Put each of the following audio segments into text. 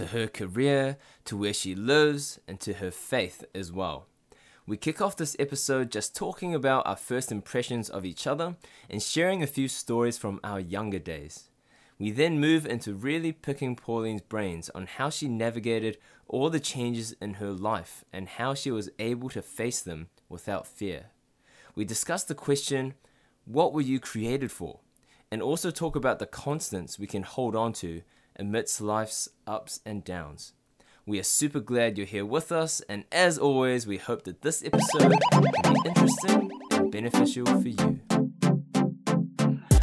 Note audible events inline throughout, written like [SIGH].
to her career, to where she lives, and to her faith as well. We kick off this episode just talking about our first impressions of each other and sharing a few stories from our younger days. We then move into really picking Pauline's brains on how she navigated all the changes in her life and how she was able to face them without fear. We discuss the question, What were you created for? and also talk about the constants we can hold on to amidst life's ups and downs. We are super glad you're here with us, and as always, we hope that this episode can be interesting and beneficial for you.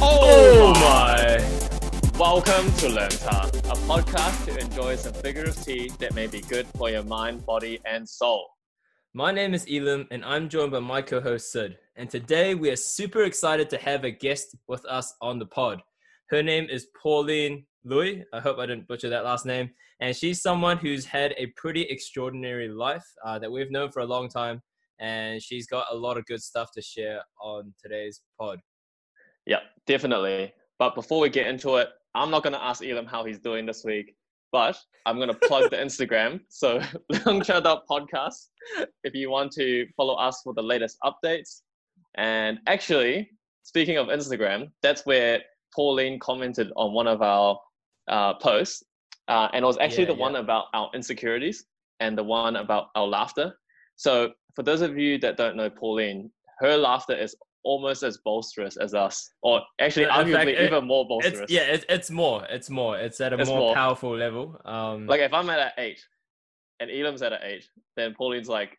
Oh, oh my! Welcome to Lenta, a podcast to enjoy some figurative tea that may be good for your mind, body, and soul. My name is Elim, and I'm joined by my co host Sid. And today we are super excited to have a guest with us on the pod. Her name is Pauline Louis. I hope I didn't butcher that last name. And she's someone who's had a pretty extraordinary life uh, that we've known for a long time. And she's got a lot of good stuff to share on today's pod. Yeah, definitely. But before we get into it, I'm not going to ask Elim how he's doing this week. But I'm going to plug the [LAUGHS] Instagram. So, [LAUGHS] Podcast, if you want to follow us for the latest updates. And actually, speaking of Instagram, that's where Pauline commented on one of our uh, posts. Uh, and it was actually yeah, the yeah. one about our insecurities and the one about our laughter. So, for those of you that don't know Pauline, her laughter is almost as boisterous as us, or actually arguably fact, it, even more boisterous. It's, yeah, it, it's more. It's more. It's at a it's more, more, powerful level. Um, like if I'm at an eight, and Elim's at an eight, then Pauline's like,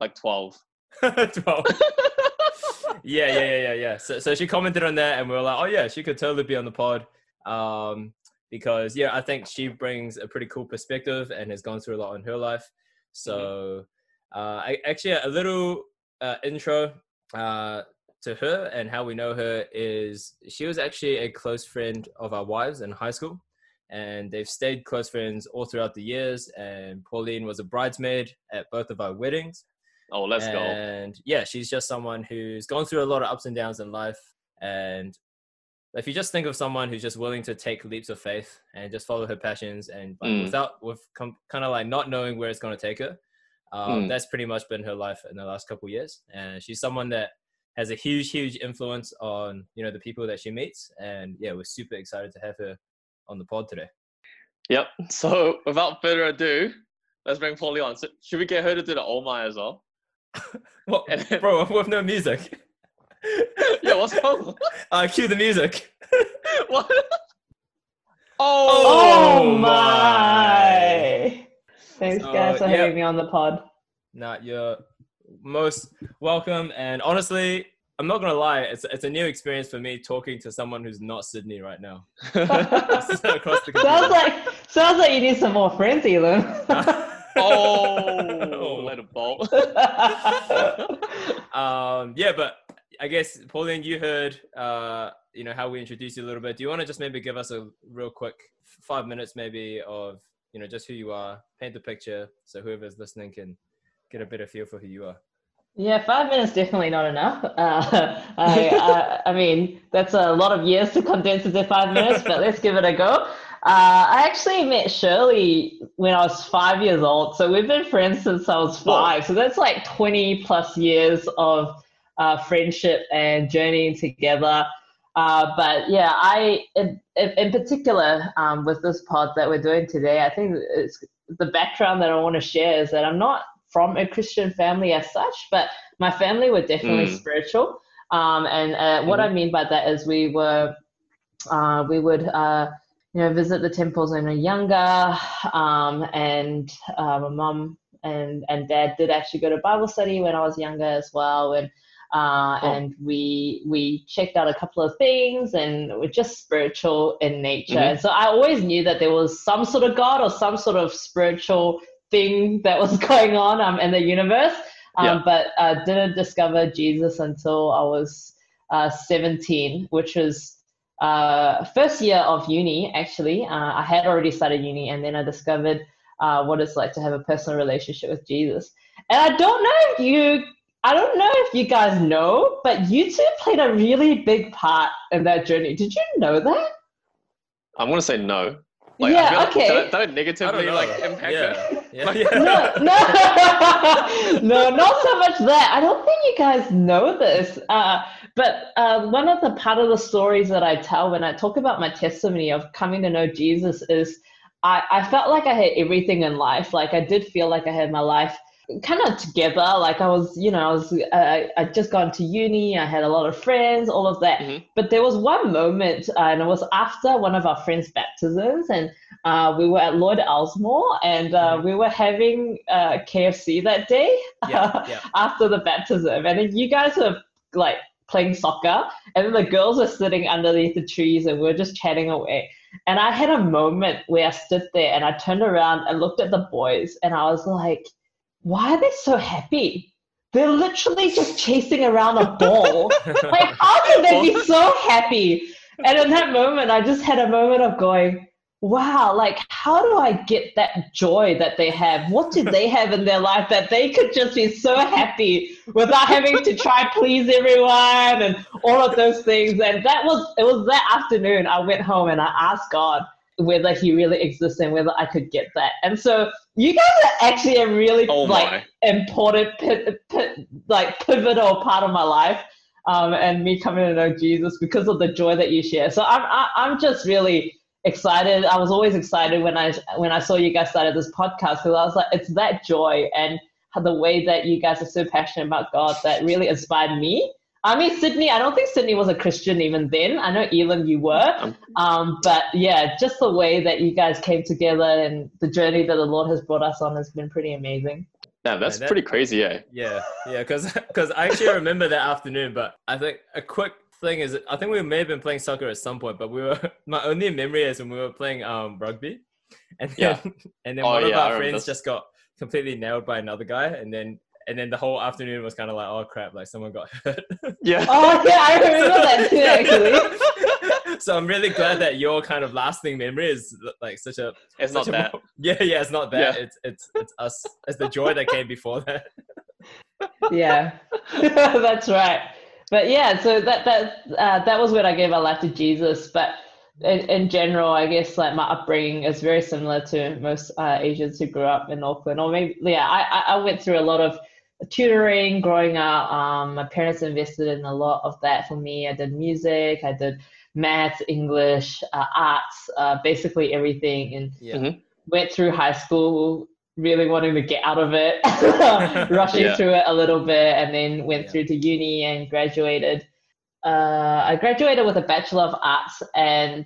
like twelve. [LAUGHS] twelve. yeah, yeah, yeah, yeah, yeah. So, so she commented on that, and we were like, oh yeah, she could totally be on the pod. Um, because yeah, I think she brings a pretty cool perspective and has gone through a lot in her life. So, mm-hmm. uh, I, actually, a little uh, intro uh, to her and how we know her is she was actually a close friend of our wives in high school and they've stayed close friends all throughout the years and pauline was a bridesmaid at both of our weddings oh let's and, go and yeah she's just someone who's gone through a lot of ups and downs in life and if you just think of someone who's just willing to take leaps of faith and just follow her passions and like, mm. without with com- kind of like not knowing where it's going to take her um, mm. that's pretty much been her life in the last couple years and she's someone that has a huge, huge influence on you know the people that she meets, and yeah, we're super excited to have her on the pod today. Yep. [LAUGHS] So without further ado, let's bring Polly on. So should we get her to do the Oh my as well? [LAUGHS] what, then... bro? [LAUGHS] With no music. [LAUGHS] yeah, what's wrong? [LAUGHS] Uh, cue the music. [LAUGHS] what? Oh, oh my! Thanks, so, guys, for yeah. having me on the pod. Nah, you're most welcome. And honestly, I'm not gonna lie, it's it's a new experience for me talking to someone who's not Sydney right now. sounds like sounds like you need some more friends, Elim. oh, let it bolt. um, yeah, but I guess Pauline, you heard uh, you know how we introduced you a little bit. Do you want to just maybe give us a real quick five minutes, maybe, of you know just who you are, paint the picture, so whoever's listening can get a better feel for who you are. Yeah, five minutes definitely not enough. [LAUGHS] Uh, I, I, I, mean, that's a lot of years to condense into five minutes, but let's give it a go. Uh, I actually met Shirley when I was five years old, so we've been friends since I was five. So that's like twenty plus years of uh, friendship and journeying together. Uh, but yeah, I in, in particular um, with this pod that we're doing today, I think it's the background that I want to share is that I'm not from a Christian family as such, but my family were definitely mm. spiritual. Um, and uh, what mm. I mean by that is we were, uh, we would, uh, you know, visit the temples when we were younger. Um, and uh, my mom and, and dad did actually go to Bible study when I was younger as well. And, uh, oh. and we we checked out a couple of things and we're just spiritual in nature. Mm-hmm. So I always knew that there was some sort of God or some sort of spiritual thing that was [LAUGHS] going on um, in the universe. Um, yeah. But uh, didn't discover Jesus until I was uh, 17, which was uh, first year of uni, actually. Uh, I had already started uni, and then I discovered uh, what it's like to have a personal relationship with Jesus. And I don't know if you, I don't know if you guys know, but you two played a really big part in that journey. Did you know that? I'm going to say no. Like, I Yeah, feel like okay. Don't, don't I don't negatively like impact yeah. it. Yeah, Like- yeah. no, no, [LAUGHS] no, not so much that. I don't think you guys know this. Uh, but uh, one of the part of the stories that I tell when I talk about my testimony of coming to know Jesus is I, I felt like I had everything in life. Like I did feel like I had my life kind of together. Like I was, you know, I was, uh, I just gone to uni. I had a lot of friends, all of that. Mhm. But there was one moment, uh, and it was after one of our friends' baptisms, and uh, we were at Lloyd Elsmore, and uh, Mhm. we were having uh, KFC that day yeah, yeah. [LAUGHS] after the baptism, and then you guys were like playing soccer, and then the girls were sitting underneath the trees, and we were just chatting away. And I had a moment where I stood there and I turned around and looked at the boys, and I was like, "Why are they so happy? They're literally just chasing around a ball. [LAUGHS] like, how can they be so happy?" And in that moment, I just had a moment of going, wow, like how do I get that joy that they have? What do they have in their life that they could just be so happy without having to try please everyone and all of those things? And that was it was that afternoon I went home and I asked God whether he really exists and whether I could get that. And so you guys are actually a really Oh like important pi- pi- like pivotal part of my life um, and me coming to know Jesus because of the joy that you share. So I'm I, I'm just really excited. I was always excited when I when I saw you guys started this podcast because I was like, it's that joy and the way that you guys are so passionate about God that really inspired me. I mean, Sydney. I don't think Sydney was a Christian even then. I know Elim, you were. Um, Um, but yeah, just the way that you guys came together and the journey that the Lord has brought us on has been pretty amazing. yeah, that's that- pretty crazy, eh? Yeah, yeah, because I actually remember that afternoon. But I think a quick thing is, I think we may have been playing soccer at some point, but we were [LAUGHS] my only memory is when we were playing um rugby, and then Yeah. [LAUGHS] and then Oh, one of yeah, I our friends this. just got completely nailed by another guy, and then and then the whole afternoon was kind of like, oh crap, like someone got [LAUGHS] hurt. Yeah. Oh yeah, I remember that too. Actually, [LAUGHS] so I'm really glad that your kind of lasting memory is like such a It's not a that. mo- [LAUGHS] yeah yeah it's not that Yeah. it's it's it's us it's the joy that came before that yeah, that's right. But yeah, so that that uh, that was when I gave my life to Jesus. But in, in general, I guess like my upbringing is very similar to most uh, Asians who grew up in Auckland. Or maybe yeah, I I I went through a lot of tutoring growing up. Um, my parents invested in a lot of that for me. I did music, I did maths, English, uh, arts, uh, basically everything, and yeah Mhm. went through high school really wanting to get out of it, [LAUGHS] rushing Yeah. through it a little bit, and then went Yeah. through to uni and graduated. Uh, I graduated with a Bachelor of Arts and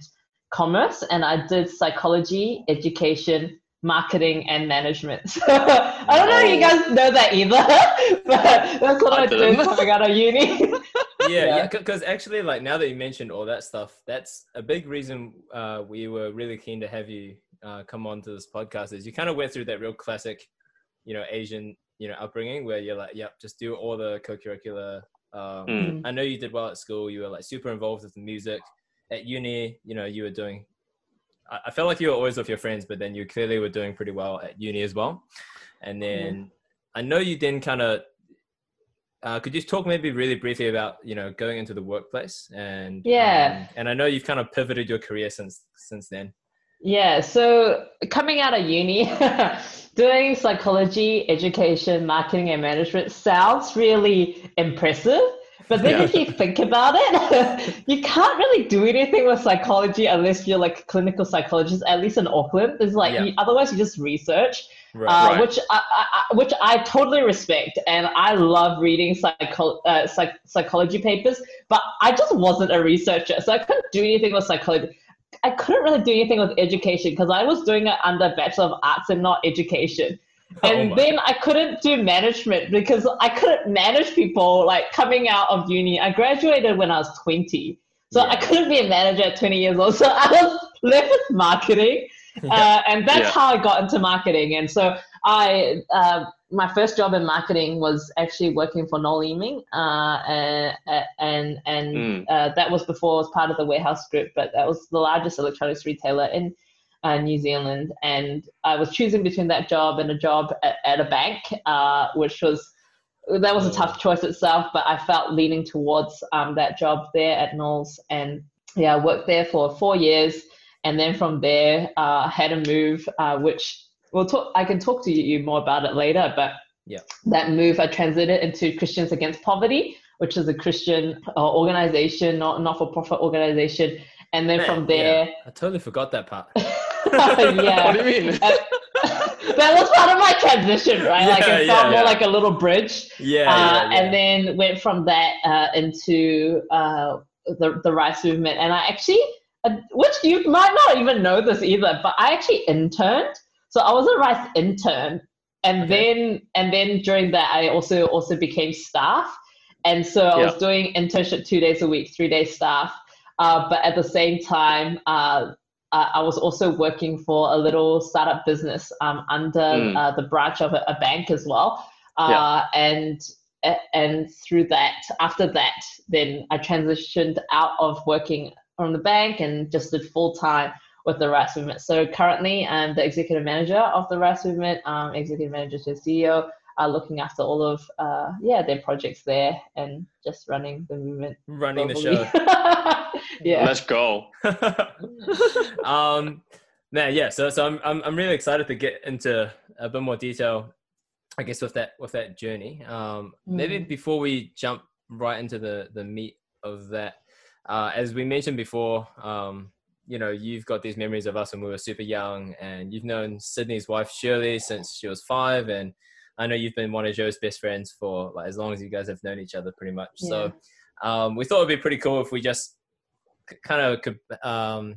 Commerce, and I did psychology, education, marketing, and management. [LAUGHS] So I don't know if you guys know that either, [LAUGHS] but that's what I I, did didn't. coming out of uni. [LAUGHS] yeah, Yeah. yeah, because actually, like now that you mentioned all that stuff, that's a big reason uh, we were really keen to have you uh, come on to this podcast. Is you kind of went through that real classic, you know, Asian, you know, upbringing where you're like, yep, just do all the co-curricular. Um, Mm. I know you did well at school. You were like super involved with the music. At uni, you know, you were doing. I, felt like you were always with your friends, but then you clearly were doing pretty well at uni as well. And then I know you then kind of uh, could you talk maybe really briefly about you know going into the workplace and Yeah. um, and I know you've kind of pivoted your career since since then. Yeah, so coming out of uni, [LAUGHS] doing psychology, education, marketing, and management sounds really impressive. But then Yeah. if you think about it, [LAUGHS] you can't really do anything with psychology unless you're like a clinical psychologist, at least in Auckland. It's like, Yeah. you, otherwise, you just research Right. uh, Right. which I, I, I- which I totally respect, and I love reading psycho- uh, psych- psychology papers. But I just wasn't a researcher, so I couldn't do anything with psychology. I couldn't really do anything with education because I was doing it under Bachelor of Arts and not education. Oh And my then I couldn't do management because I couldn't manage people like coming out of uni. I graduated when I was 20. So I couldn't be a manager at 20 years old. [LAUGHS] So I was left with marketing. [LAUGHS] Uh, and that's Yeah. how I got into marketing. And so I, uh, my first job in marketing was actually working for Noel Leeming, uh, and and, and Mm. uh, that was before I was part of the Warehouse Group, but that was the largest electronics retailer in uh, New Zealand. And I was choosing between that job and a job at, at a bank, uh, which was that was a tough choice itself, but I felt leaning towards um, that job there at Noel's. And yeah, I worked there for four years. and then from there, uh, had a move, uh, which we'll talk. I can talk to you more about it later, but Yeah. that move I transited into Christians Against Poverty, which is a Christian uh, organization, not not for profit organization, and then Man, from yeah, there, I totally forgot that part. [LAUGHS] [LAUGHS] yeah. What do you mean? Uh, [LAUGHS] that was part of my transition, right? like it felt yeah, more yeah. like a little bridge. Yeah, uh, yeah, yeah. and then went from that uh, into uh, the the rice movement. And I actually, uh, which you might not even know this either, but I actually interned. So I was a rice intern, and Okay. then and then during that I also also became staff. And so I was doing internship two days a week, three days staff. Uh, but at the same time, uh, I was also working for a little startup business um, under Mm. uh, the branch of a, a bank as well. Uh, Yeah. And and through that, after that, then I transitioned out of working from the bank and just did full time with the Rice Movement. So currently, I'm the executive manager of the Rice Movement, um, executive manager to CEO, uh, looking after all of uh, yeah their projects there and just running the movement. running the show. [LAUGHS] yeah. Let's go. [LAUGHS] um, man, yeah. So, so I'm, I'm, I'm really excited to get into a bit more detail, I guess, with that, with that journey. Um, maybe Mm. before we jump right into the, the meat of that, uh, as we mentioned before, um, you know, you've got these memories of us when we were super young, and you've known Sydney's wife Shirley since she was five, and I know you've been one of Joe's best friends for like as long as you guys have known each other, pretty much. So, um, we thought it'd be pretty cool if we just kind of could um,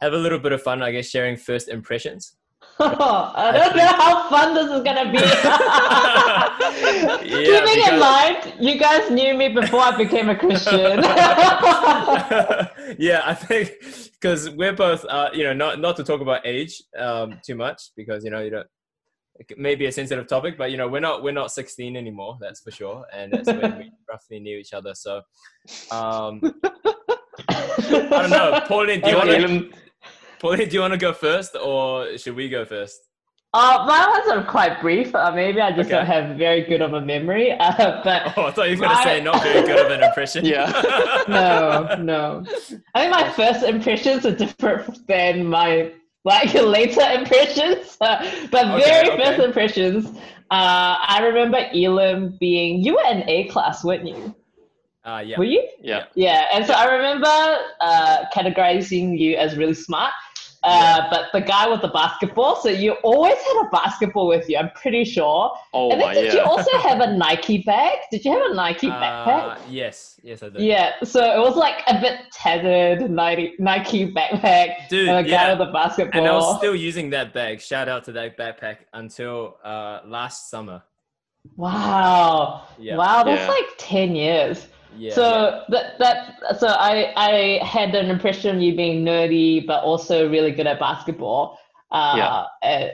have a little bit of fun, I guess, sharing first impressions. [LAUGHS] I don't know how fun this is gonna be. [LAUGHS] Yeah, Keeping because- in mind, you guys knew me before I became a Christian. [LAUGHS] yeah, I think because we're both, uh, you know, not not to talk about age um, too much because you know you don't. It may be a sensitive topic, but you know we're not we're not 16 anymore. That's for sure, and that's when we [LAUGHS] roughly knew each other. So, um, [LAUGHS] I don't know, Pauline. Do you want to Pauline? Do you want to go first, or should we go first? uh, my ones are quite brief. Uh, maybe I just Okay. don't have very good of a memory. [LAUGHS] Uh, but Oh, I thought you were going to My- say not very good of an impression. Yeah. no, no. I think my first impressions are different than my like [LAUGHS] later impressions. Uh, [LAUGHS] but Okay, very okay. first impressions. Uh, I remember Elim being you were in A class, weren't you? Uh, yeah. Were you? yeah. Yeah, and so I remember uh, categorizing you as really smart. Uh, But the guy with the basketball, so you always had a basketball with you, I'm pretty sure. Oh and then did you also [LAUGHS] have a Nike bag? Did you have a Nike backpack? Uh, yes, yes, I did. Yeah, so it was like a bit tattered Nike, Nike backpack Dude, and a guy yeah. with a basketball. And I was still using that bag. Shout out to that backpack until uh, last summer. wow. Yeah. Wow, that's Yeah. like 10 years. Yeah. so that that so I I had an impression of you being nerdy but also really good at basketball. Uh, uh,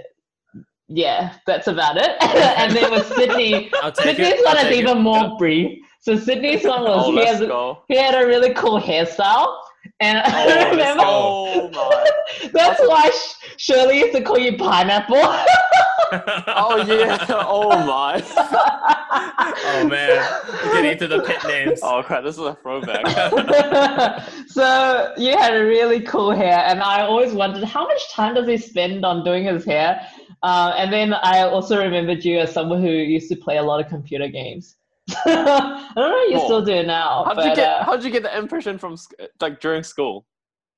yeah, that's about it. [LAUGHS] and then with Sydney, yeah. Sydney's one is even it. more brief. So Sydney's one was Oh, he, has, go. he had a really cool hairstyle. And Oh, I remember. Oh my. that's why Sh- Shirley used to call you pineapple. [LAUGHS] Oh yeah. Oh my. oh man, we're getting into the pet names. Oh crap, this is a throwback. [LAUGHS] so you had a really cool hair, and I always wondered how much time does he spend on doing his hair. Uh, and then I also remembered you as someone who used to play a lot of computer games. I don't know if you Oh. still do it now, How'd but you get uh, how'd you get the impression from sc- like during school?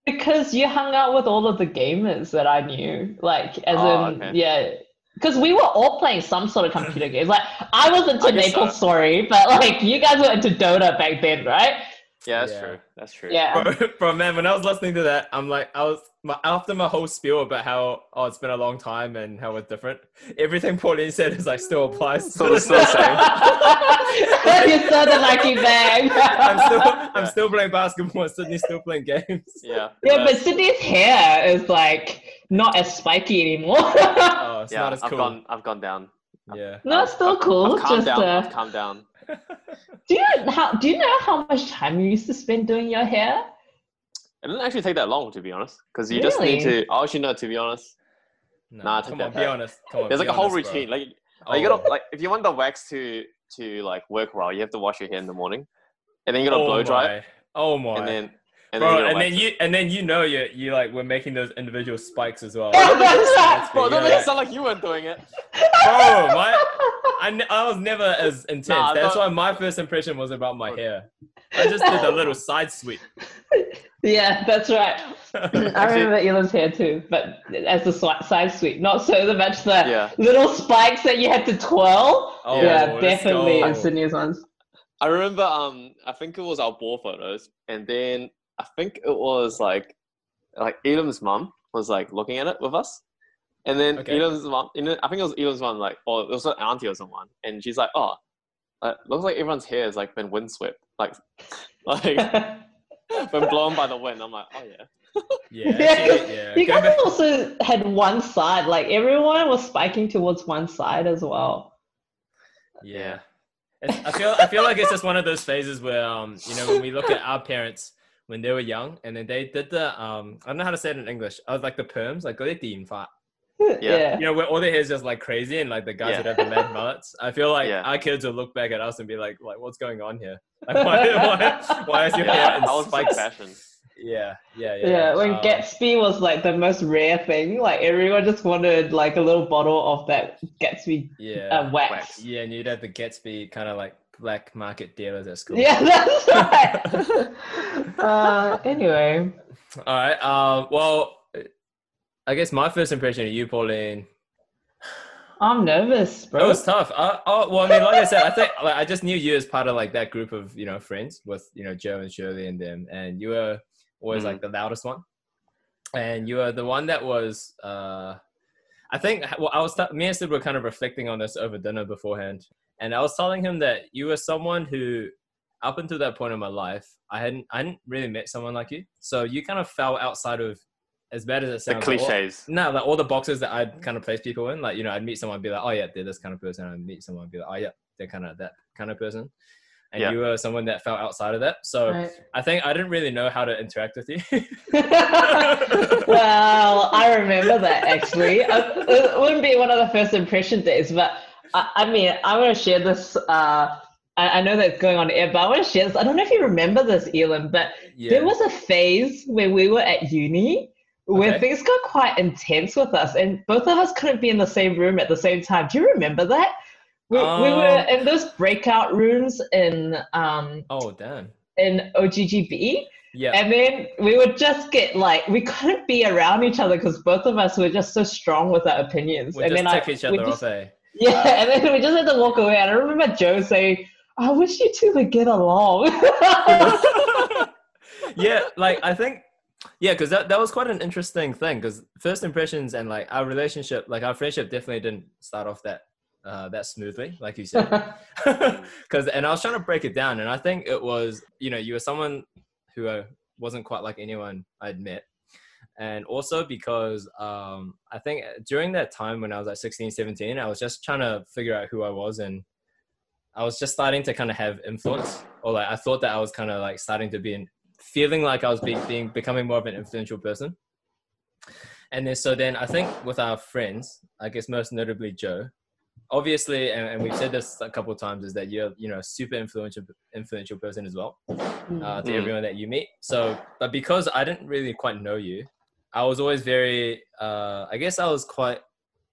because you hung out with all of the gamers that I knew, like as Oh, in okay. yeah. Because we were all playing some sort of computer games. Like I was into I guess Maple so. Story, but like you guys were into Dota back then, right? Yeah, that's Yeah. true. That's true. Yeah. Bro, [LAUGHS] bro, man, when I was listening to that, I'm like, I was my, after my whole spiel about how oh it's been a long time and how it's different. Everything Pauline said is like still applies. So it's still the same. [LAUGHS] you saw the Nike bag. I'm still [LAUGHS] I'm still playing basketball. [LAUGHS] Sydney's still playing games. Yeah. Yeah, but that's- Sydney's hair is like not as spiky anymore. Oh, it's yeah, not as I've cool. gone I've gone down. Yeah. no, it's still cool. I've calmed Just down. uh, I've calmed down. do you how do you know how much time you used to spend doing your hair? It didn't actually take that long to be honest. Because you just need to oh, actually no, to be honest. No, Nah, take come that on, be back. honest. Come on, There's like a whole honest, bro. routine. Like Oh. like, you gotta like if you want the wax to to like work well, you have to wash your hair in the morning. And then you gotta oh blow dry it. my. Oh my. And then and Bro, then, and then wax you and then you know you you like we're making those individual spikes as well. Yeah, that's [LAUGHS] Bro, don't make it [LAUGHS] sound like you weren't doing it. Bro, my I, I was never as [LAUGHS] intense. Nah, That's don't- why my first impression was about my hair. I just did a little side sweep. Yeah, that's right. [LAUGHS] I remember Elim's hair too, but as a swi- side sweep, not so much the Yeah. little spikes that you had to twirl. Oh, yeah, definitely go. on Sydney's ones. I remember um I think it was our ball photos and then I think it was like like Elim's mum was like looking at it with us. And then Okay. Elim's mum I think it was Elim's mum like or it was an auntie or someone and she's like, Oh, uh, looks like everyone's hair has like been windswept. Like [LAUGHS] like [LAUGHS] been blown by the wind. I'm like, Oh yeah. Yeah, [LAUGHS] Yeah, actually, yeah. you guys back- also had one side, like everyone was spiking towards one side as well. Yeah. It's, I feel I feel like it's just one of those phases where um you know when we look at our parents when they were young and then they did the um I don't know how to say it in English. I was like the perms, like they team fat. [LAUGHS] Yeah. You know, where all their is just like crazy and like the guys Yeah. that have the mad mullets. I feel like Yeah. our kids will look back at us and be like, like what's going on here? Like, why, [LAUGHS] why, why is your Yeah, hair in that was like spikes? fashion. Yeah, yeah, yeah. Yeah, when Um, Gatsby was like the most rare thing, like everyone just wanted like a little bottle of that Gatsby yeah, uh, wax. wax. yeah, and you'd have the Gatsby kind of like black market dealers at school. Yeah, that's right. [LAUGHS] uh, anyway, All right. Um. Well, I guess my first impression of you, Pauline, I'm nervous, bro. it was tough. Uh, oh, well, I mean, like I said, I think like, I just knew you as part of like that group of you know friends with you know Joe and Shirley and them, and you were always Mhm. like the loudest one, and you were the one that was. uh I think well, I was t- me and Sid were kind of reflecting on this over dinner beforehand, and I was telling him that you were someone who, up until that point in my life, I hadn't I hadn't really met someone like you. So you kind of fell outside of, as bad as it The sounds, like, all- cliches. no, like all the boxes that I'd kind of place people in, like you know, I'd meet someone, and be like, oh yeah, they're this kind of person. I'd meet someone, and be like, oh yeah, they're kind of that kind of person. And Yeah. you were someone that fell outside of that. So Right. I think I didn't really know how to interact with you. [LAUGHS] [LAUGHS] well, I remember that actually. Uh, It wouldn't be one of the first impression days, but I, I mean, I want to share this. Uh, I, I know that's going on air, but I want to share this. I don't know if you remember this, Elim, but yeah. there was a phase where we were at uni where Okay. things got quite intense with us, and both of us couldn't be in the same room at the same time. Do you remember that? We, we were Um, in those breakout rooms in um, oh damn. in OGGB. Yeah. And then we would just get like we couldn't be around each other because both of us were just so strong with our opinions. we and just then I, each other just- off, eh? [LAUGHS] Yeah, and then we just had to walk away. And I remember Joe saying, "I wish you two would get along." [LAUGHS] [LAUGHS] yeah, like I think, yeah, because that, that was quite an interesting thing. Because first impressions and like our relationship, like our friendship, definitely didn't start off that uh, that smoothly, like you said. [LAUGHS] [LAUGHS] Because and I was trying to break it down, and I think it was you know you were someone who uh, wasn't quite like anyone I'd met. And also because um, I think during that time when I was like 16, 17, I was just trying to figure out who I was and I was just starting to kind of have influence, or like I thought that I was kind of like starting to be in, feeling like I was being, being becoming more of an influential person. And then so then I think with our friends, I guess most notably Joe, obviously, and, and we've said this a couple of times, is that you're you know a super influential influential person as well uh, to Mm. everyone that you meet. So, but because I didn't really quite know you, I was always very, uh, I guess I was quite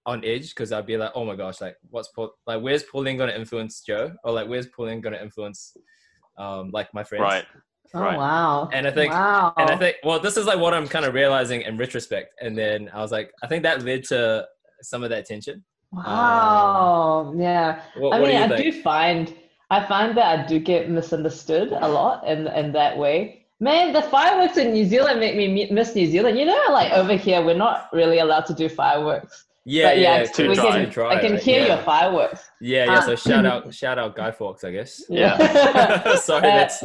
on edge because I'd be like, oh my gosh, like what's Paul, like where's Pauline gonna influence Joe, or like where's Pauline gonna influence, um, like my friends, Right. Oh Right. wow! And I think- wow. And I think, well, this is like what I'm kind of realizing in retrospect. And then I was like, I think that led to some of that tension. wow, yeah. What, I mean, do I think? do find I find that I do get misunderstood a lot in in that way. Man, the fireworks in New Zealand make me miss New Zealand. You know, like over here, we're not really allowed to do fireworks. Yeah, but yeah, yeah, it's too dry. can, too dry, I can right? hear yeah. your fireworks. Yeah, yeah. Uh, So shout [LAUGHS] out, shout out Guy Fawkes, I guess. Yeah. [LAUGHS] Sorry, Uh, that's.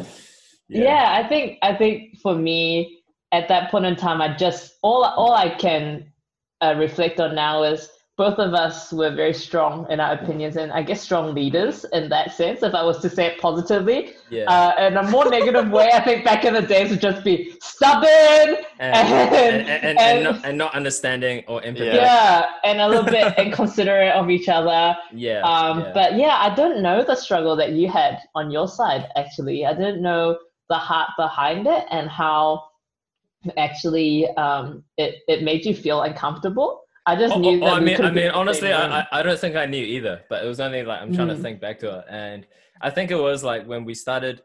Yeah. i think i think for me at that point in time i just all all i can uh, reflect on now is both of us were very strong in our opinions and i guess strong leaders in that sense if i was to say it positively yeah. uh, in a more negative way i think back in the days would just be stubborn and, and, and, and, and, and- not, and not understanding or empathy. Yeah. yeah, and a little bit inconsiderate of each other Yeah. um, yeah. But yeah, I don't know the struggle that you had on your side, actually. I didn't know the heart behind it and how actually um, it it made you feel uncomfortable. I just Oh, knew oh, that I we mean, could've I been mean, honestly. I, I I don't think I knew either. But it was only like I'm trying to Mm. think back to it, and I think it was like when we started.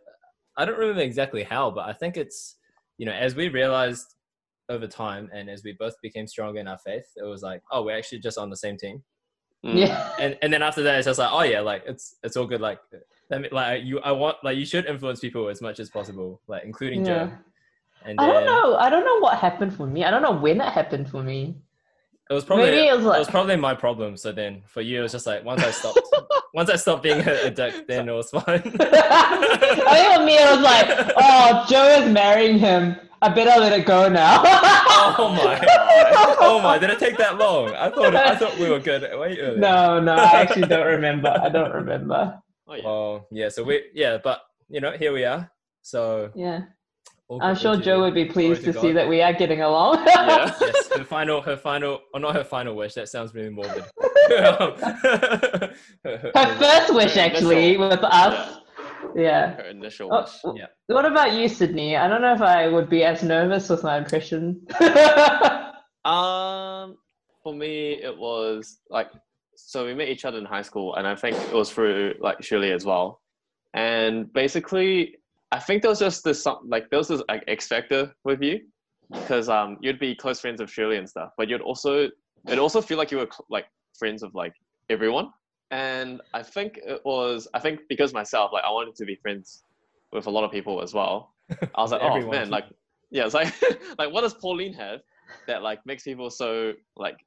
I don't remember exactly how, but I think it's you know as we realized over time, and as we both became stronger in our faith, it was like, oh, we're actually just on the same team. Mm. yeah. And and then after that, it's just like, oh yeah, like it's it's all good. Like, I mean, like you, I want like you should influence people as much as possible, like including Yeah. Joe. And I don't know. I don't know what happened for me. I don't know when it happened for me. It was probably Maybe it was it was probably my problem. So then for you, it was just like once I stopped, [LAUGHS] once I stopped being a, a dick, then it was fine. [LAUGHS] I think for me it was like, oh, Joe is marrying him. I better let it go now. oh my! Oh my! Did it take that long? I thought I thought we were good Wait. No, no, I actually don't remember. I don't remember. Oh, yeah. Oh yeah. So we yeah, but you know here we are. So Yeah, I'm sure to- Joe would be pleased to to see that we are getting along. Yeah. [LAUGHS] Yes, her final, her final, or not her final wish. That sounds really morbid. her [LAUGHS] [LAUGHS] Her first wish, Her actually, initial- with us. Yeah. Her initial Oh, wish. Yeah. What about you, Sydney? I don't know if I would be as nervous with my impression. Um, for me, it was like so we met each other in high school, and I think it was through like Shirley as well. And basically, I think there was just this like there was this like X factor with you, because um you'd be close friends with Shirley and stuff, but you'd also it also feel like you were like friends of like everyone. And I think it was I think because myself like I wanted to be friends with a lot of people as well. [LAUGHS] I was like, oh man, like yeah, it's like [LAUGHS] like what does Pauline have that like makes people so like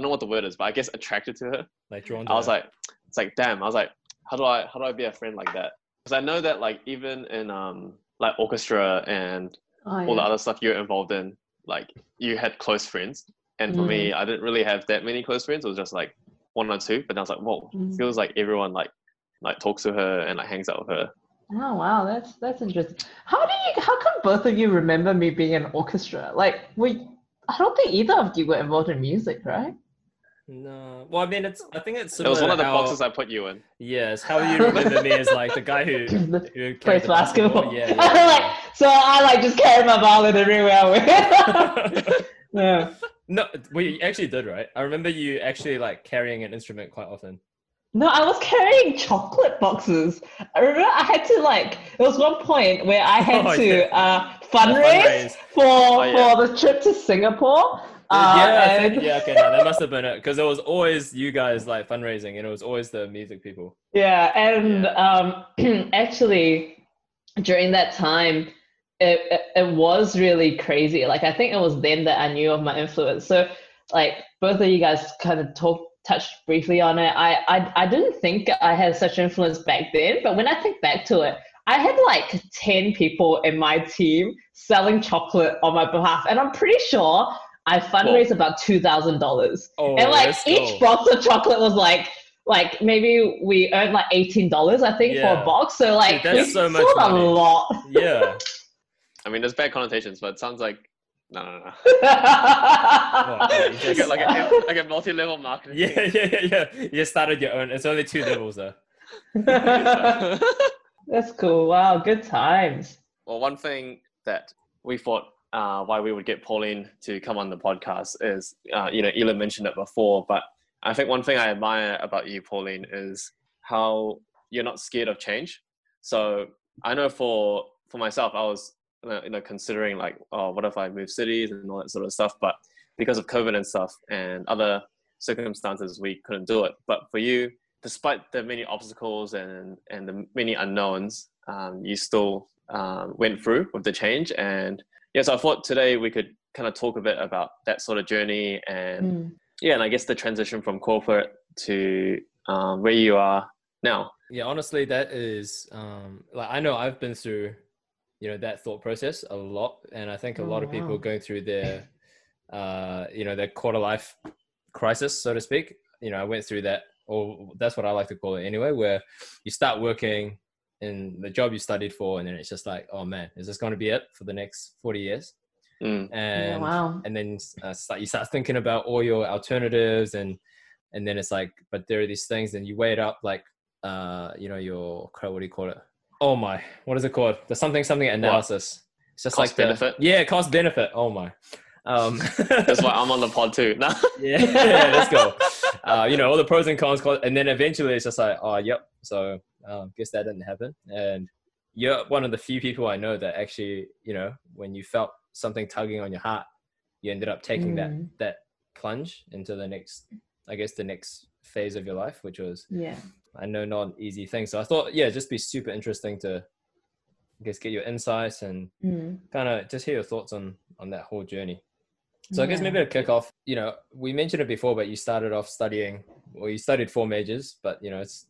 don't know what the word is, but I guess attracted to her. like drawn. To I was her. like, it's like damn. I was like, how do I how do I be a friend like that? Because I know that like even in um like orchestra and Oh, all the other stuff you're involved in, like you had close friends. And for me, I didn't really have that many close friends. It was just like one or two. But I was like, whoa, Mm. feels like everyone like like talks to her and like hangs out with her. Oh wow, that's that's interesting. How do you? How come both of you remember me being in orchestra? Like, we, I don't think either of you were involved in music, right? No. Well, I mean, it's. I think it's. It was one of the how- boxes I put you in. Yes, how you remember me as like the guy who [LAUGHS] who Plays basketball. Yeah, [LAUGHS] yeah, like, so I like just carried my violin everywhere I went. yeah. [LAUGHS] yeah. no, we actually did, right? I remember you actually like carrying an instrument quite often. No, I was carrying chocolate boxes. I remember I had to like. There was one point where I had Oh, to yeah. uh, fundraise fundraise. for yeah. for the trip to Singapore. Uh, yeah, I think, yeah, okay, no, that must have been it because it was always you guys like fundraising, and it was always the music people. Yeah, and um, [CLEARS THROAT] actually, during that time, it, it it was really crazy. Like I think it was then that I knew of my influence. So, like both of you guys kind of talked touched briefly on it. I, I I didn't think I had such influence back then, but when I think back to it, I had like ten people in my team selling chocolate on my behalf, and I'm pretty sure I fundraised about two thousand dollars Oh, and like each go. box of chocolate was like like maybe we earned like eighteen dollars I think for a box. So like that's so much money. a lot. Yeah, I mean, there's bad connotations, but it sounds like no, no, no. [LAUGHS] [LAUGHS] Like, a, like, [LAUGHS] a, like a multi-level marketing. yeah, yeah, yeah, yeah. You started your own. It's only two levels though. That's cool. Wow, good times. well, one thing that we thought uh, why we would get Pauline to come on the podcast is, uh, you know, Elim mentioned it before, but I think one thing I admire about you, Pauline, is how you're not scared of change. So I know for for myself, I was you know considering like, oh, what if I move cities and all that sort of stuff, but because of COVID and stuff and other circumstances, we couldn't do it. But for you, despite the many obstacles and and the many unknowns, um, you still um, went through with the change. And yeah, so I thought today we could kind of talk a bit about that sort of journey and Mm. yeah, and I guess the transition from corporate to um, where you are now. Yeah, honestly, that is um, like I know I've been through, you know, that thought process a lot, and I think a Oh, lot of people going through their, uh, you know, their quarter life crisis, so to speak. You know, I went through that, or that's what I like to call it anyway, where you start working in the job you studied for, and then it's just like, oh man, is this going to be it for the next forty years? Mm. And yeah, wow. and then uh, start, you start thinking about all your alternatives and and then it's like but there are these things and you weigh it up like uh you know your what do you call it oh my what is it called there's something something analysis It's just Cost like the- benefit. yeah, cost benefit. Oh my. Um, [LAUGHS] That's why I'm on the pod too. Nah. [LAUGHS] yeah, yeah, let's go. Uh, you know all the pros and cons, cons- and then eventually it's just like, oh, yep. So um, guess that didn't happen. And you're one of the few people I know that actually, you know, when you felt something tugging on your heart, you ended up taking that Mm. that plunge into the next, I guess, the next phase of your life, which was, Yeah. I know, not an easy thing. So I thought, yeah, just be super interesting to, I guess, get your insights and Mm. kind of just hear your thoughts on on that whole journey. So I guess maybe to kick off, you know, we mentioned it before, but you started off studying, well, you studied four majors, but you know, it's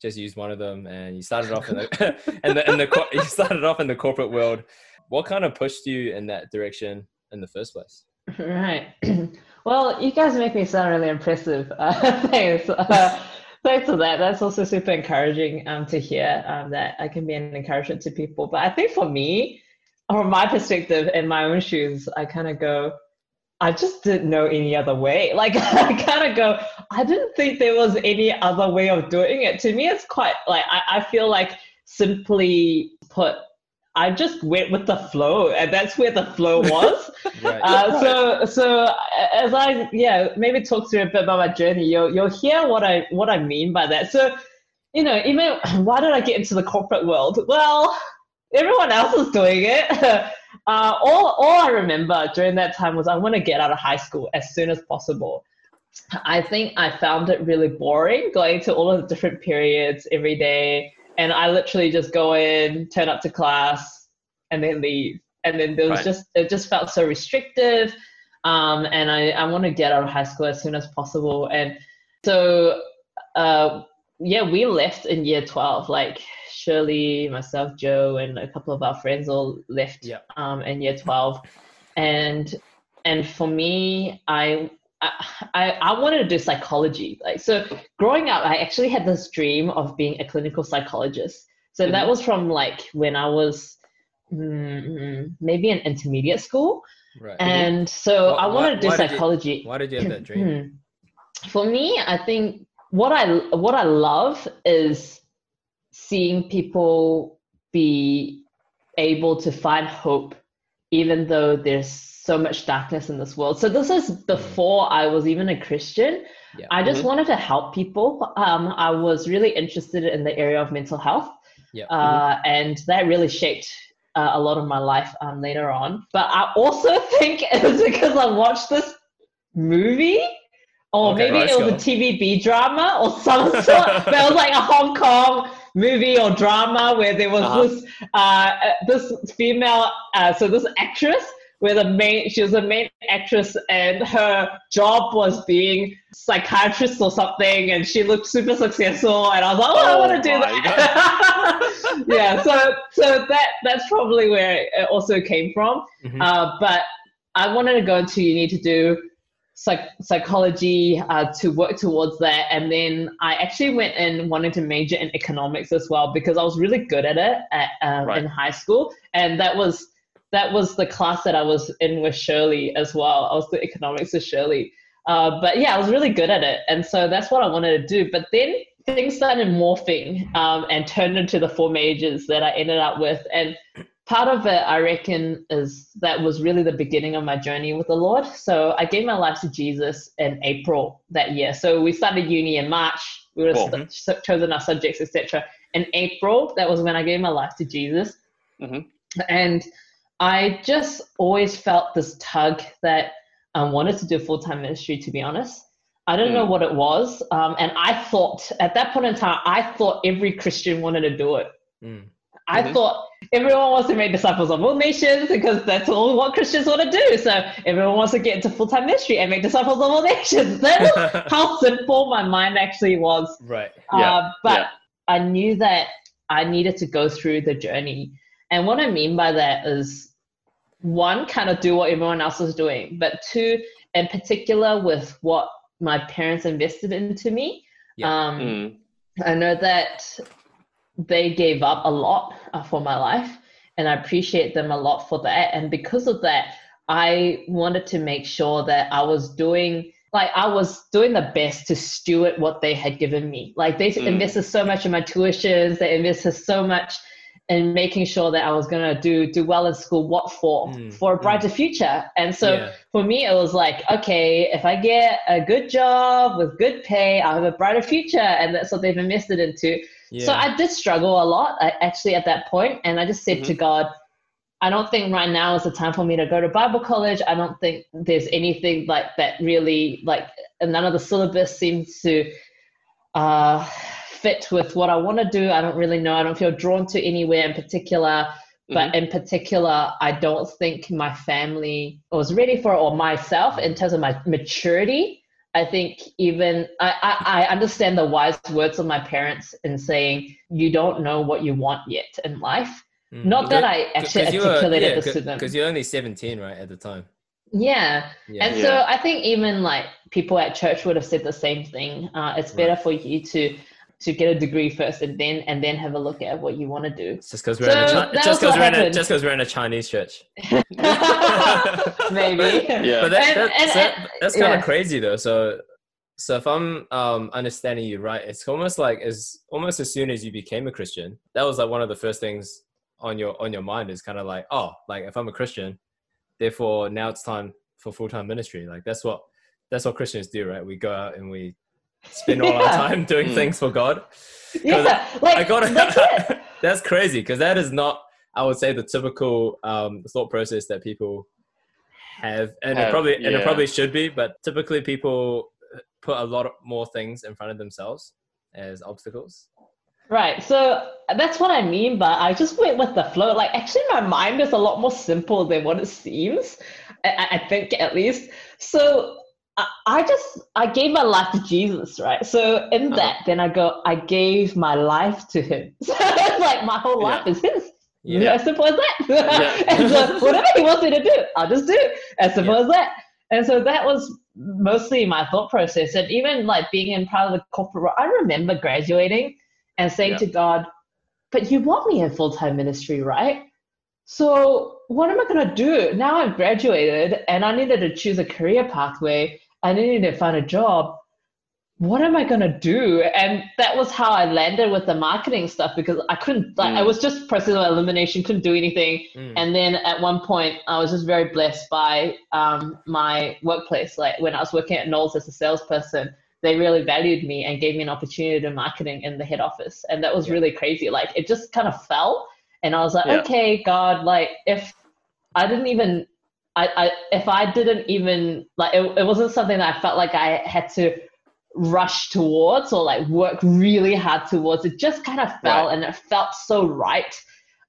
just used one of them, and you started off in the [LAUGHS] in the in the you started off in the corporate world. What kind of pushed you in that direction in the first place? Right. [CLEARS THROAT] well, you guys make me sound really impressive. [LAUGHS] Uh, thanks. Uh, thanks for that. That's also super encouraging um, to hear um, that I can be an encouragement to people. But I think for me, from my perspective, in my own shoes, I kind of go, I just didn't know any other way. [LAUGHS] Like, I kind of go, I didn't think there was any other way of doing it. To me, it's quite like, I, I feel like simply put, I just went with the flow, and that's where the flow [LAUGHS] was. Right. Uh, so, so as I yeah maybe talk through a bit about my journey, you'll you'll hear what I what I mean by that. So, you know, even [CLEARS THROAT] why did I get into the corporate world? Well, everyone else is doing it. [LAUGHS] Uh, all all I remember during that time was I want to get out of high school as soon as possible. I think I found it really boring going to all of the different periods every day, and I literally just go in, turn up to class, and then leave. And then there was Right. just it just felt so restrictive, um, and I I want to get out of high school as soon as possible. And so, uh, yeah, we left in year twelve. Like Shirley, myself, Joe, and a couple of our friends all left Yeah. um, in year twelve, and and for me, I I, I wanted to do psychology. Like so, growing up, I actually had this dream of being a clinical psychologist. So that Mhm. was from like when I was mm, maybe in intermediate school, right. and so Why- I wanted to do why- why did you- psychology. Why did you have that dream? [CLEARS THROAT] For me, I think what I what I love is seeing people be able to find hope, even though there's so much darkness in this world. So this is before I was even a Christian. Yeah. I just Mhm. wanted to help people. Um, I was really interested in the area of mental health, Yeah. uh, and that really shaped uh, a lot of my life um, later on. But I also [LAUGHS] think it's because I watched this movie, or Okay, maybe it was go. a TVB drama or some [LAUGHS] sort. but it was like a Hong Kong movie or drama where there was Uh-huh. this uh, uh, this female, uh, so this actress. Where the main, she was the main actress, and her job was being psychiatrist or something, and she looked super successful. And I was like, oh, I Oh want to do that. [LAUGHS] yeah, so so that that's probably where it also came from. Mhm. Uh, but I wanted to go into uni to do psych- psychology uh, to work towards that, and then I actually went in wanting to major in economics as well because I was really good at it at, um, Right. in high school, and that was that was the class that I was in with Shirley as well. I was the economics with Shirley. Uh, but yeah, I was really good at it, and so that's what I wanted to do. But then things started morphing um, and turned into the four majors that I ended up with, and part of it, I reckon, is that was really the beginning of my journey with the Lord. So I gave my life to Jesus in April that year. So we started uni in March. We would have Cool. st- chosen our subjects, etc. In April, that was when I gave my life to Jesus, Mhm. and I just always felt this tug that I wanted to do full time ministry. To be honest. I don't know Mm. what it was. Um, and I thought, at that point in time, I thought every Christian wanted to do it. Mm. I Mhm. thought everyone wants to make disciples of all nations because that's all what Christians want to do. So everyone wants to get into full time ministry and make disciples of all nations. [LAUGHS] That was [LAUGHS] how simple my mind actually was. right. Yeah, Uh, but yeah. I knew that I needed to go through the journey. And what I mean by that is one, kind of do what everyone else is doing, but two, in particular, with what my parents invested into me. Yeah. Um, Mm. I know that they gave up a lot uh, for my life, and I appreciate them a lot for that. And because of that, I wanted to make sure that I was doing like I was doing the best to steward what they had given me. Like they Mm. invested so much in my tuitions, they invested so much and making sure that I was gonna do do well in school. What for? Mm, For a brighter future. And so Yeah. for me, it was like, okay, if I get a good job with good pay, I'll have a brighter future, and that's what they've invested into. Yeah. So I did struggle a lot I, actually at that point, and I just said to God, I don't think right now is the time for me to go to Bible college. I don't think there's anything like that really like none of the syllabus seems to uh, fit with what I want to do. I don't really know. I don't feel drawn to anywhere in particular. But in particular, I don't think my family was ready for it or myself in terms of my maturity. I think even I, I, I understand the wise words of my parents in saying you don't know what you want yet in life. Mm. Not that I actually you were- articulated yeah, this to them. Because you're only 17, right, at the time. Yeah. Yeah. And so I think even like people at church would have said the same thing. Uh, it's better for you to to get a degree first and then and then have a look at what you want to do. Just because we're, in a So Chi- just was 'cause we're in a happened. just 'cause we're in a Chinese church. [LAUGHS] [LAUGHS] Maybe. Yeah. But that, And- that- and- so and- that's kind of yeah. crazy though. So so if I'm um, understanding you right, it's almost like as almost as soon as you became a Christian, that was like one of the first things on your on your mind is kind of like, oh, like if I'm a Christian, therefore now it's time for full time ministry. Like that's what that's what Christians do, right? We go out and we spend all our time doing Mm. things for God. Yeah. Like I got that's it. [LAUGHS] That's crazy because that is not, I would say, the typical um, thought process that people have, and it Have, probably and it probably should be. But typically, people put a lot more things in front of themselves as obstacles. Right. So that's what I mean by I just went with the flow. Like actually my mind is a lot more simple than what it seems. I, I think at least. So I, just I gave my life to Jesus, right? So in Uh-huh. that, then I go, I gave my life to him. [LAUGHS] So it's like my whole life is his. Yeah. As simple as that. [LAUGHS] Yeah. and so [LAUGHS] whatever he wants me to do, I'll just do. As simple as that. And so that was mostly my thought process. And even like being in part of the corporate world, I remember graduating and saying Yeah. to God, but you want me in full time ministry, right? So what am I going to do? Now I've graduated and I needed to choose a career pathway. I needed to find a job. What am I going to do? And that was how I landed with the marketing stuff because I couldn't, like, I Mm. was just process of elimination, couldn't do anything. Mm. And then at one point, I was just very blessed by um, my workplace. Like when I was working at Noel's as a salesperson, they really valued me and gave me an opportunity to marketing in the head office. And that was Yeah. really crazy. Like it just kind of fell. And I was like, Yeah. okay, God, like if I didn't even, I, I if I didn't even, like it, it wasn't something that I felt like I had to rush towards or like work really hard towards. It just kind of fell Right. and it felt so right.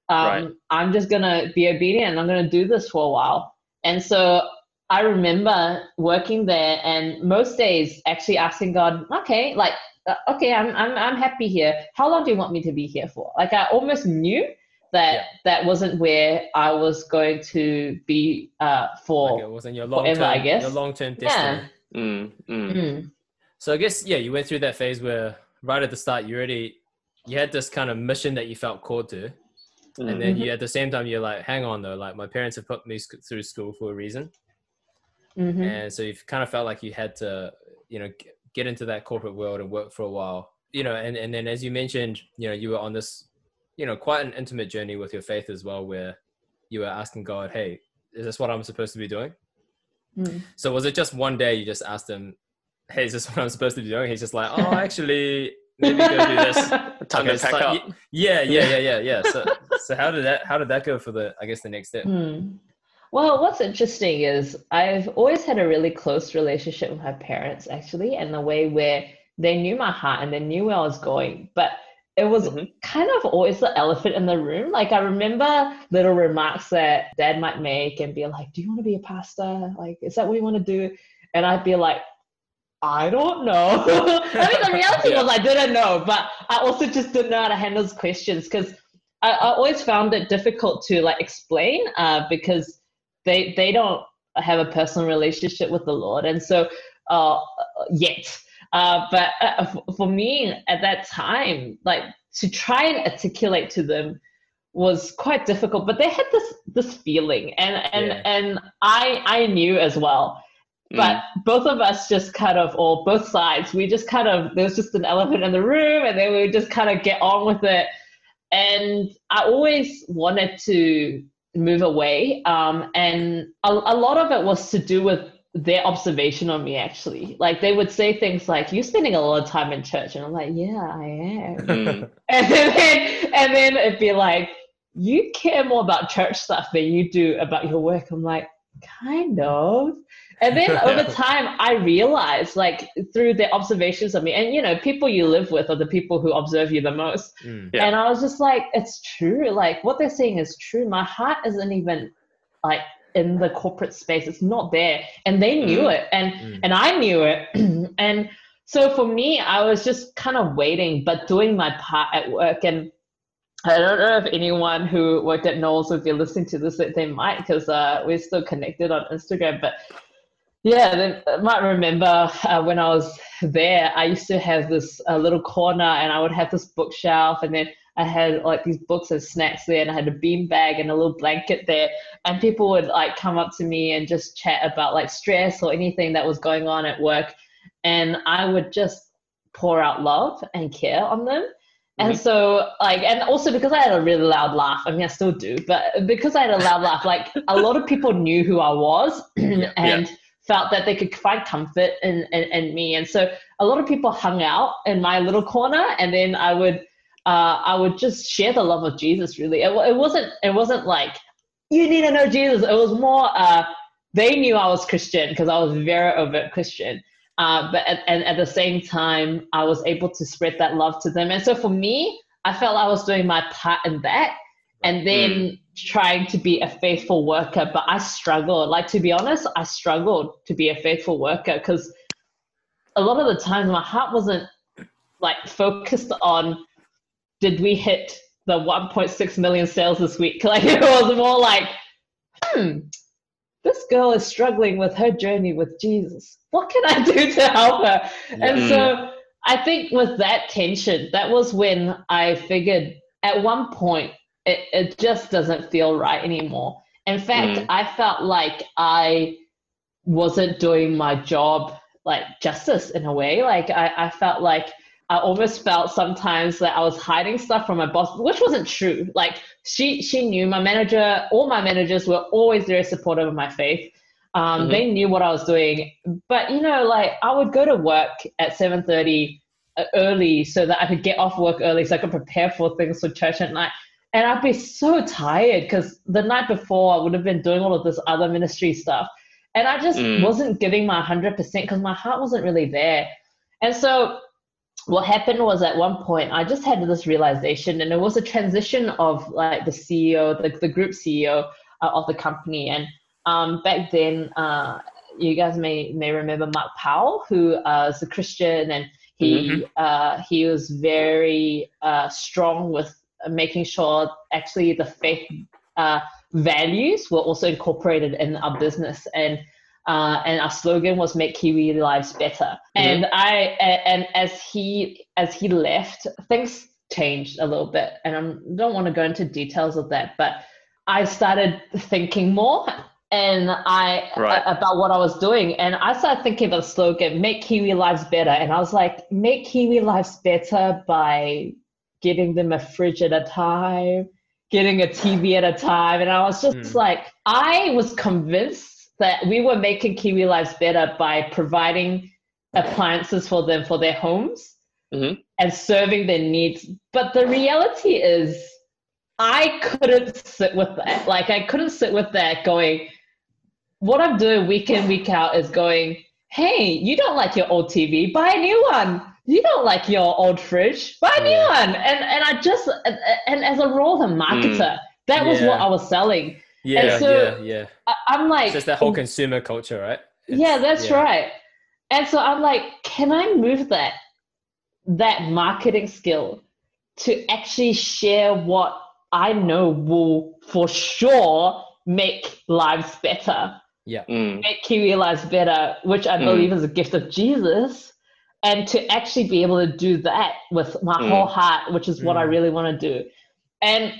Um, Right. I'm just gonna be obedient. I'm gonna do this for a while. And so I remember working there, and most days actually asking God, okay, like, uh, okay, I'm I'm I'm happy here. How long do you want me to be here for? Like, I almost knew that Yeah. that wasn't where I was going to be uh, for. Like it wasn't your long forever, term, I guess. your long term Yeah. Mm, mm. Mm. So I guess yeah, you went through that phase where right at the start you already you had this kind of mission that you felt called to, Mm. and then you at the same time you're like, hang on though, like my parents have put me sc- through school for a reason, Mhm. and so you've kind of felt like you had to you know g- get into that corporate world and work for a while, you know, and and then as you mentioned, you know, you were on this you know quite an intimate journey with your faith as well, where you were asking God, hey, is this what I'm supposed to be doing? Mm. So was it just one day you just asked him, "Hey, is this [LAUGHS] what I'm supposed to be doing?" He's just like, "Oh, actually, maybe go do this." [LAUGHS] Time Okay, to pack so- up. Yeah, yeah, yeah, yeah, yeah. So, [LAUGHS] so how did that? How did that go for the? I guess the next step. Hmm. Well, what's interesting is I've always had a really close relationship with my parents, actually, and the way where they knew my heart and they knew where I was going. But it was Mhm. kind of always the elephant in the room. Like I remember little remarks that dad might make and be like, Do you want to be a pastor? Like, is that what you want to do? And I'd be like, I don't know. [LAUGHS] I mean, the reality Yeah. was I didn't know, but I also just didn't know how to handle those questions because I, I always found it difficult to like explain uh, because they they don't have a personal relationship with the Lord, and so uh, yet. Uh, but uh, for me at that time, like to try and articulate to them was quite difficult. But they had this this feeling, and and Yeah. and I I knew as well but Mm. both of us just kind of or both sides we just kind of there was just an elephant in the room and then we would just kind of get on with it and I always wanted to move away. Um, and a, a lot of it was to do with their observation on me actually like they would say things like you're spending a lot of time in church and i'm like yeah i am Mm. [LAUGHS] and then and then it'd be like you care more about church stuff than you do about your work i'm like kind of and then [LAUGHS] over time i realized like through their observations of me and you know people you live with are the people who observe you the most Mm. Yeah. and I was just like, it's true. Like what they're saying is true. My heart isn't even like in the corporate space. It's not there. And they knew Mm. it. And Mm. and I knew it. [CLEARS THROAT] and so for me, I was just kind of waiting, but doing my part at work. And I don't know if anyone who worked at Noel's would be listening to this, they might, because uh, we're still connected on Instagram. But yeah, they might remember uh, when I was there, I used to have this uh, little corner and I would have this bookshelf and then I had like these books and snacks there and I had a bean bag and a little blanket there and people would like come up to me and just chat about like stress or anything that was going on at work and I would just pour out love and care on them. And Mhm. so, like, and also because I had a really loud laugh, I mean, I still do, but because I had a loud laugh, like, a lot of people knew who I was [CLEARS THROAT] and felt that they could find comfort in, in, in me. And so, a lot of people hung out in my little corner, and then I would, uh, I would just share the love of Jesus. Really, it, it wasn't, it wasn't like you need to know Jesus. It was more, uh, they knew I was Christian because I was very overt Christian. Uh, but at, and at the same time, I was able to spread that love to them. And so for me, I felt I was doing my part in that, and then trying to be a faithful worker. But I struggled. Like to be honest, I struggled to be a faithful worker because a lot of the times my heart wasn't like focused on did we hit the 1.6 million sales this week? [LAUGHS] Like it was more like, hmm, this girl is struggling with her journey with Jesus. What can I [LAUGHS] do to help her? And so I think with that tension, that was when I figured at one point it, it just doesn't feel right anymore. In fact, Mm. I felt like I wasn't doing my job like justice in a way. Like I, I felt like I almost felt sometimes that I was hiding stuff from my boss, which wasn't true. Like she she knew my manager, all my managers were always very supportive of my faith. Um, Mhm. They knew what I was doing, but you know, like I would go to work at seven thirty uh, early so that I could get off work early so I could prepare for things for church at night. And I'd be so tired because the night before I would have been doing all of this other ministry stuff. And I just Mm. wasn't giving my 100% because my heart wasn't really there. And so what happened was at one point I just had this realization, and it was a transition of like the CEO, the, the group CEO uh, of the company. And um, back then, uh, you guys may may remember Mark Powell, who uh, is a Christian, and he uh, he was very uh, strong with making sure actually the faith uh, values were also incorporated in our business and. Uh, and our slogan was "Make Kiwi lives better." And I, and as he as he left, things changed a little bit, and I don't want to go into details of that, but I started thinking more and I Right. about what I was doing, and I started thinking about the slogan "Make Kiwi lives better," and I was like, "Make Kiwi lives better by getting them a fridge at a time." Getting a TV at a time, and I was just Mm. like, I was convinced that we were making Kiwi lives better by providing appliances for them for their homes Mhm. and serving their needs. But the reality is, I couldn't sit with that. Like, I couldn't sit with that going, what I'm doing week in, week out is going, hey, you don't like your old TV, buy a new one. You don't like your old fridge, buy a new Yeah. one. And and I just and, and as a role of a marketer, that was what I was selling. Yeah, so- yeah, yeah. I, I'm like, It's just that whole consumer culture, right? yeah, It's- that's right. And so I'm like, can I move that that marketing skill to actually share what I know will for sure make lives better, Mm. make Kiwi lives better, which I Mm. believe is a gift of Jesus, and to actually be able to do that with my Mm. whole heart, which is what I Mm. really want to do. And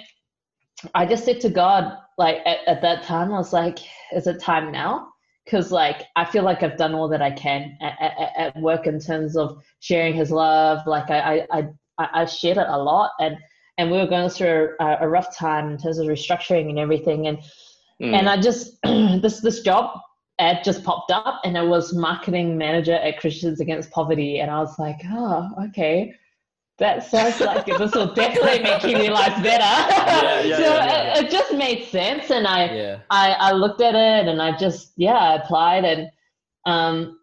I just said to God, like at, at that time, I was like, is it time now? Because like I feel like I've done all that I can at, at, at work in terms of sharing His love. Like I I I, I shared it a lot, and and we were going through a, a rough time in terms of restructuring and everything. And Mm. and I just [CLEARS THROAT] this this job ad just popped up, and it was marketing manager at Christians Against Poverty, and I was like, oh, okay. That sounds like this will [LAUGHS] definitely make you realize better. Yeah, yeah, [LAUGHS] so yeah. It, it just made sense, and I Yeah. I, I looked at it and I just yeah I applied and um,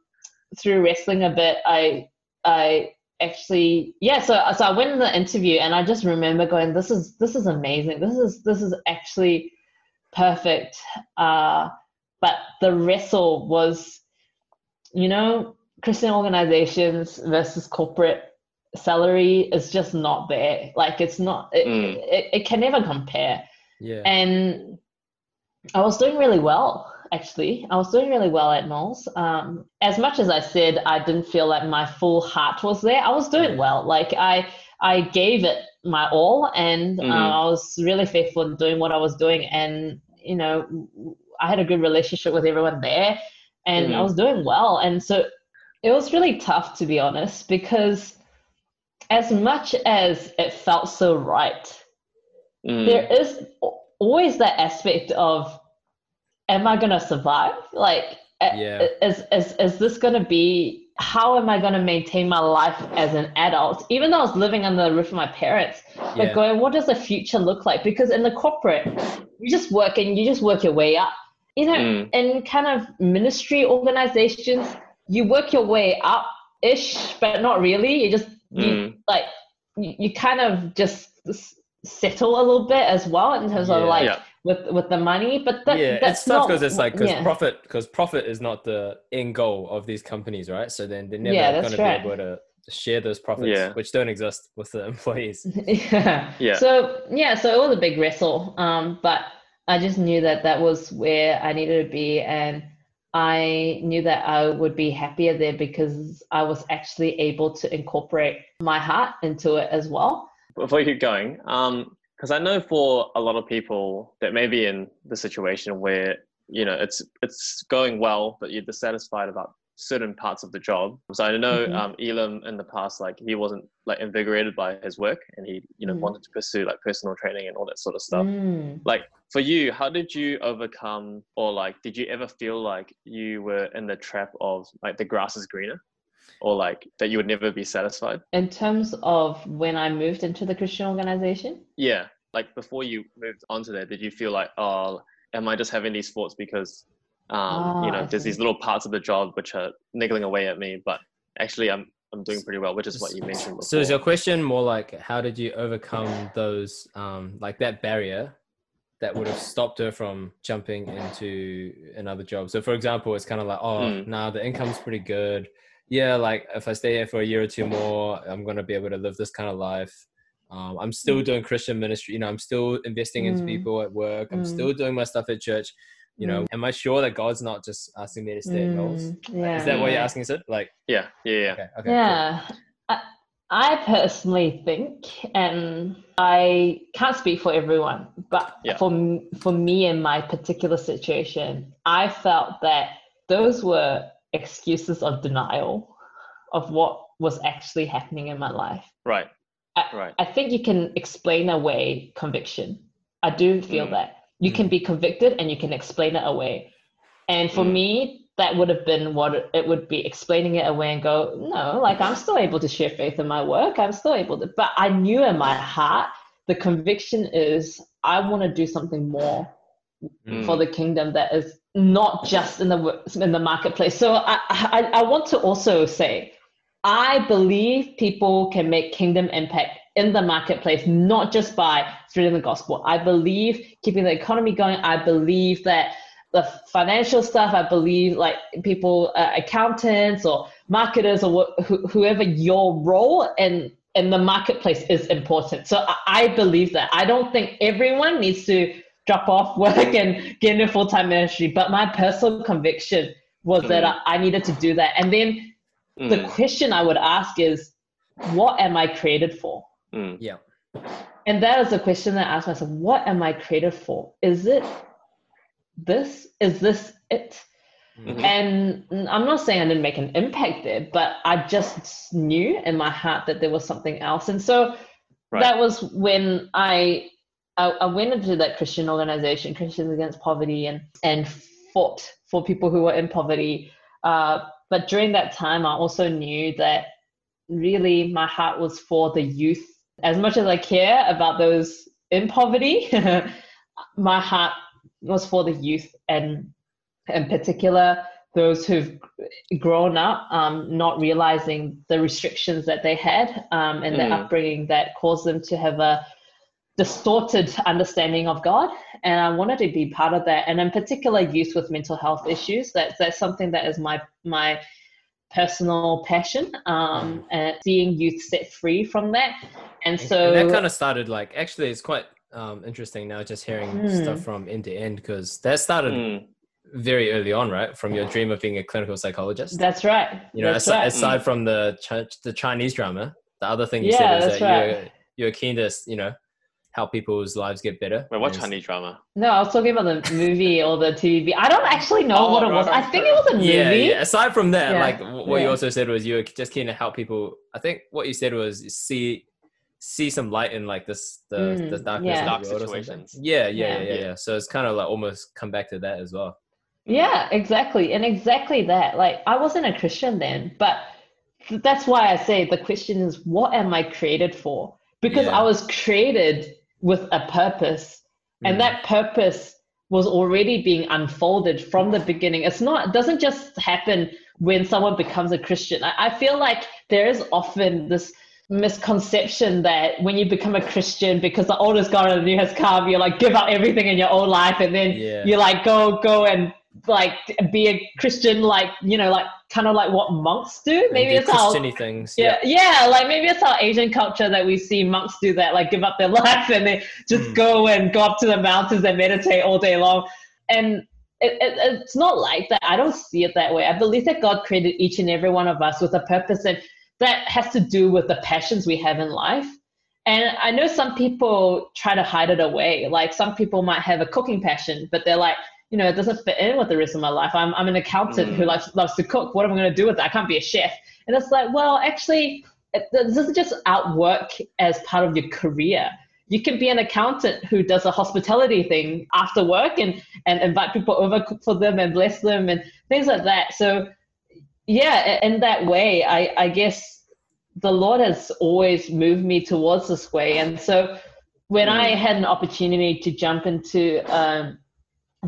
through wrestling a bit I I actually yeah so so I went in the interview and I just remember going this is this is amazing this is this is actually perfect uh, but the wrestle was you know Christian organizations versus corporate salary is just not there like it's not it, Mm. it, it can never compare Yeah. and I was doing really well actually. I was doing really well at Noel's. Um, as much as I said I didn't feel like my full heart was there, I was doing well. Like I I gave it my all, and uh, Mhm. I was really faithful in doing what I was doing. And you know, I had a good relationship with everyone there, and I Mhm. was doing well. And so it was really tough to be honest, because as much as it felt so right, Mm. there is always that aspect of am i going to survive like Yeah. is, is, is this going to be how am i going to maintain my life as an adult even though i was living under the roof of my parents but Yeah. going what does the future look like because in the corporate you just work and you just work your way up you know Mm. in kind of ministry organizations you work your way up ish but not really you just you, Mm. like you, you kind of just settle a little bit as well in terms of like Yeah. with with the money but that, yeah, that's it's tough not because it's like because yeah. profit because profit is not the end goal of these companies, right? So then they're never Yeah, going to right. be able to share those profits, Yeah. which don't exist with the [LAUGHS] employees. [LAUGHS] yeah. Yeah. So yeah, so it was a big wrestle. Um, but I just knew that that was where I needed to be, and I knew that I would be happier there because I was actually able to incorporate my heart into it as well. before you keep going, um, because I know for a lot of people that may be in the situation where you know it's it's going well, but you're dissatisfied about certain parts of the job. So I know Mhm. um, Elim in the past, like he wasn't like invigorated by his work, and he you know Mm. wanted to pursue like personal training and all that sort of stuff. Mm. Like for you, how did you overcome, or like did you ever feel like you were in the trap of like the grass is greener, or like that you would never be satisfied? In terms of when I moved into the Christian organization, Yeah. Like before you moved onto there, did you feel like, oh, am I just having these thoughts because, um, you Ah, know, I there's see. these little parts of the job which are niggling away at me, but actually I'm I'm doing pretty well, which is what you mentioned before. So is your question more like how did you overcome those um like that barrier that would have stopped her from jumping into another job? So for example, it's kind of like, oh, Mm. nah, the income's pretty good. Yeah, like if I stay here for a year or two more, I'm gonna be able to live this kind of life. Um, I'm still doing Christian ministry. You know, I'm still investing into Mm. people at work. I'm Mm. still doing my stuff at church. You know, am I sure that God's not just asking me to stay at Noel's? Mm, yeah, Is that what you're yeah. asking, Sid? Like, yeah, yeah, yeah. okay, okay, cool. Yeah. I, I personally think, and I can't speak for everyone, but Yeah. for for me in my particular situation, I felt that those were excuses of denial of what was actually happening in my life. Right. I, Right. I think you can explain away conviction. I do feel Mm. that. You can be convicted and you can explain it away. And for Mm. me, that would have been what it- it would be explaining it away and go, no, like I'm still able to share faith in my work. I'm still able to. But I knew in my heart, the conviction is I want to do something more Mm. for the kingdom that is not just in the in the marketplace. So I, I I want to also say, I believe people can make kingdom impact in the marketplace, not just by spreading the gospel. I believe keeping the economy going. I believe that the financial stuff. I believe like people, uh, accountants or marketers or wh- whoever your role in in the marketplace is important. So I, I believe that. I don't think everyone needs to drop off [LAUGHS] work and get into full time ministry. But my personal conviction was that Mm. I, I needed to do that. And then the Mm, question I would ask is, what am I created for? Mm, Yeah. And that is a question that I ask myself, what am I created for? Is it this? Is this it? Mhm. And I'm not saying I didn't make an impact there, but I just knew in my heart that there was something else. And so Right. that was when I, I I went into that Christian organization, Christians Against Poverty, and and fought for people who were in poverty. Uh, but during that time, I also knew that really my heart was for the youth. As much as I care about those in poverty, [LAUGHS] my heart was for the youth and in particular those who've grown up um, not realizing the restrictions that they had um, and their Mm. upbringing that caused them to have a distorted understanding of God. And I wanted to be part of that. And in particular, youth with mental health issues. That's that's something that is my my personal passion. Um, and seeing youth set free from that. And so and that kind of started like actually it's quite um, interesting now just hearing Hmm. stuff from end to end because that started Mm. very early on, right? From your dream of being a clinical psychologist. that's right. you know, that's aside, right. aside from the Ch- the Chinese drama, the other thing you Yeah, said is that right. you're you're keen to you know help people's lives get better. Wait, what And- Chinese drama? No, I was talking about the movie or the TV. I don't actually know Oh, what it right, was. I think right. it was a movie. Yeah, yeah. Aside from that, Yeah, like w- what you also said was you were just keen to help people. I think what you said was see see some light in like this the Mm, the darkness yeah. Dark the world or something. situations. Yeah, yeah, yeah, Yeah. yeah, yeah. So it's kind of like almost come back to that as well. Yeah, exactly. And exactly that. Like, I wasn't a Christian then, but th- that's why I say the question is, what am I created for? Because Yeah. I was created with a purpose, and Mm. that purpose was already being unfolded from the beginning. It's not, it doesn't just happen when someone becomes a Christian. I, I feel like there is often this misconception that when you become a Christian, because the oldest God of the new has come, you like give up everything in your own life and then Yeah. you like go go and like be a Christian, like you know, like kind of like what monks do. Maybe do it's how Christiany things. yeah, yeah, like maybe it's our Asian culture that we see monks do that, like give up their [LAUGHS] life and they just Mm. go and go up to the mountains and meditate all day long. And it, it, it's not like that. I don't see it that way. I believe that God created each and every one of us with a purpose, and that has to do with the passions we have in life. And I know some people try to hide it away. Like some people might have a cooking passion, but they're like, you know, it doesn't fit in with the rest of my life. I'm, I'm an accountant who Mm. likes, loves to cook. What am I going to do with that? I can't be a chef. And it's like, well, actually, it, this isn't just outwork as part of your career. You can be an accountant who does a hospitality thing after work and, and invite people over, cook for them and bless them and things like that. So, yeah, in that way, I, I guess the Lord has always moved me towards this way. And so when I had an opportunity to jump into um,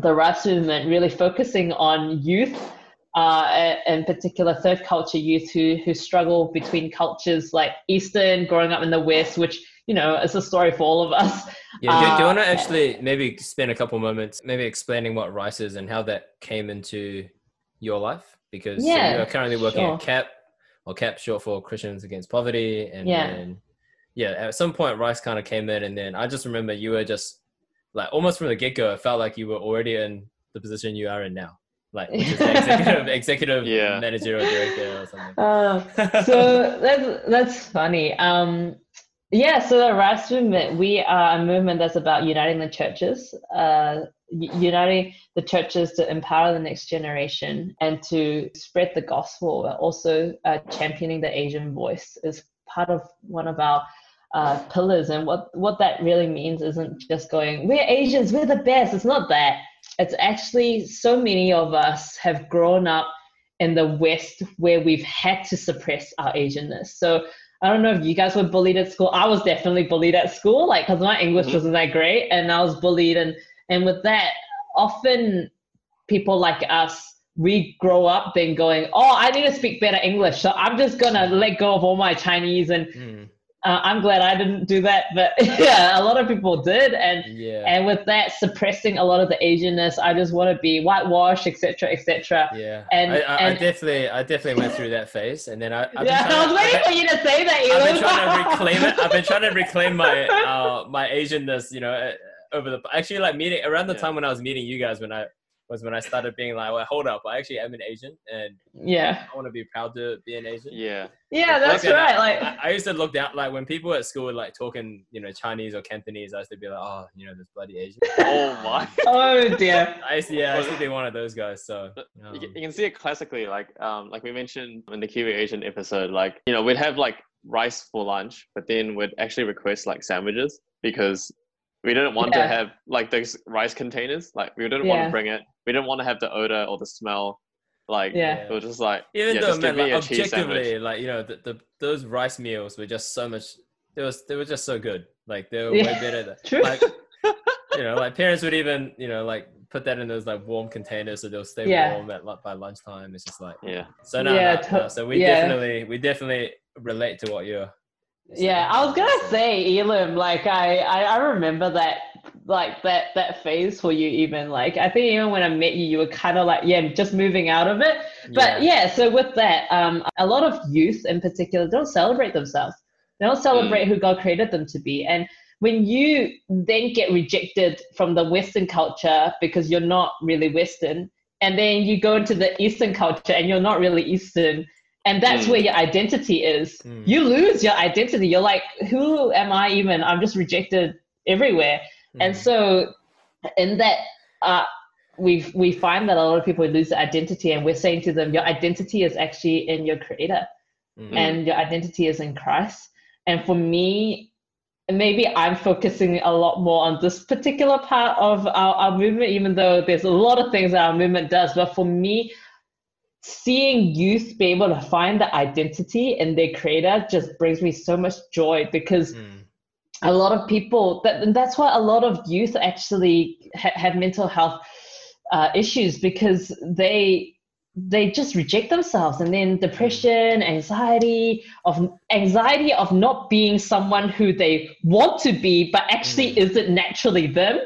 the Rice movement, really focusing on youth, uh, in particular third culture youth who, who struggle between cultures like Eastern, growing up in the West, which, you know, is a story for all of us. Yeah, do, do you Uh, want to actually maybe spend a couple moments maybe explaining what Rice is and how that came into your life? Because so Yeah, you are currently working sure. at CAP, or CAP short for Christians Against Poverty, and Yeah. then yeah, at some point Rice kind of came in, and then I just remember you were just like almost from the get go, it felt like you were already in the position you are in now, like which is [LAUGHS] executive executive Yeah. managerial director or something. Uh, so that's that's funny. Um, yeah, so the Rice Movement, we are a movement that's about uniting the churches, uh, uniting the churches to empower the next generation and to spread the gospel. But also, uh, championing the Asian voice is part of one of our uh, pillars. And what what that really means isn't just going, "We're Asians, we're the best." It's not that. It's actually so many of us have grown up in the West where we've had to suppress our Asianness. So I don't know if you guys were bullied at school. I was definitely bullied at school, like because my English Mhm. wasn't that great, and I was bullied, and and with that, often people like us. We grow up then going, oh, I need to speak better English, so I'm just gonna let go of all my Chinese, and Mm, uh, I'm glad I didn't do that, but [LAUGHS] yeah, a lot of people did, and yeah. and with that suppressing a lot of the Asianness, I just want to be whitewashed, etc., etc. Yeah, And- I, I, I definitely, I definitely went through that phase, and then I, I've been Yeah, trying I was to- waiting for you to say that. I've been trying to [LAUGHS] reclaim it. I've been trying to reclaim my uh, my Asianness, you know, uh, over the actually like meeting around the Yeah. time when I was meeting you guys when I was when I started being like, well, hold up, I actually am an Asian, and yeah, I want to be proud to be an Asian. Yeah. yeah, that's Like, right. Like, I, I used to look down like when people at school were like talking, you know, Chinese or Cantonese. I used to be like, oh, you know, this bloody Asian. [LAUGHS] Oh my. oh dear. I used to, yeah, I used to be one of those guys. So um, You, can- see it classically, like um, like we mentioned in the Kiwi Asian episode. Like you know, we'd have like rice for lunch, but then we'd actually request like sandwiches because we didn't want Yeah. to have like those rice containers. Like we didn't want to bring it. We didn't want to have the odor or the smell. Like Yeah. it was just like Even yeah, though, just man, give me like, a cheese sandwich. objectively, like you know, the, the those rice meals were just so much. They was they were just so good. Like they were Yeah, way better. Than, True. Like [LAUGHS] you know, like parents would even you know like put that in those like warm containers so they'll stay Yeah. warm at like by lunchtime. It's just like Yeah. so no, Yeah, no, to- no. so we yeah. definitely we definitely relate to what you're. Yeah, I was gonna say Elim. Like I, I, I remember that, like that that phase for you. Even like I think even when I met you, you were kind of like yeah, just moving out of it. But yeah, so with that, um, a lot of youth in particular don't celebrate themselves. They don't celebrate who God created them to be. And when you then get rejected from the Western culture because you're not really Western, and then you go into the Eastern culture and you're not really Eastern, and that's Mm. where your identity is. Mm. You lose your identity. You're like, who am I even? I'm just rejected everywhere. And Mm. so, in that, uh, we we find that a lot of people lose their identity, and we're saying to them, your identity is actually in your Creator, Mm. and your identity is in Christ. And for me, maybe I'm focusing a lot more on this particular part of our, our movement, even though there's a lot of things that our movement does. But for me, seeing youth be able to find the identity in their creator just brings me so much joy because Mm. A lot of people that that's why a lot of youth actually ha- have mental health uh, issues because they they just reject themselves and then depression anxiety of anxiety of not being someone who they want to be but actually Mm. isn't naturally them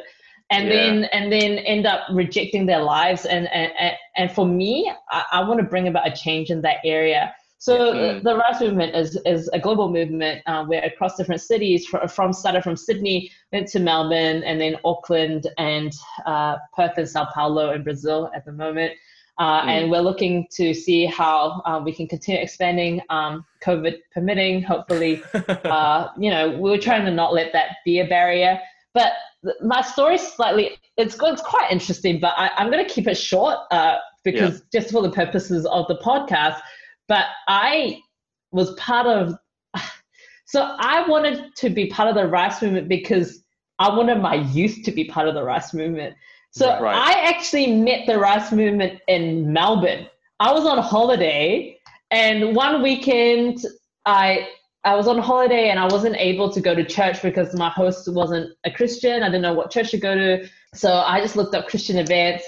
and Yeah. then and then end up rejecting their lives and and, and, and for me i, I want to bring about a change in that area so Mm. the Rice movement is, is a global movement uh, where across different cities, from, from started from Sydney, went to Melbourne, and then Auckland and uh, Perth and Sao Paulo in Brazil at the moment. Uh, Mm. And we're looking to see how uh, we can continue expanding, um, COVID permitting. Hopefully, [LAUGHS] uh, you know, we are trying to not let that be a barrier. But th- my story slightly, it's, it's quite interesting, but I, I'm going to keep it short uh, because just for the purposes of the podcast. But I was part of, so I wanted to be part of the rice movement because I wanted my youth to be part of the rice movement. So Right. I actually met the rice movement in Melbourne. I was on holiday, and one weekend I I was on holiday and I wasn't able to go to church because my host wasn't a Christian. I didn't know what church to go to, so I just looked up Christian events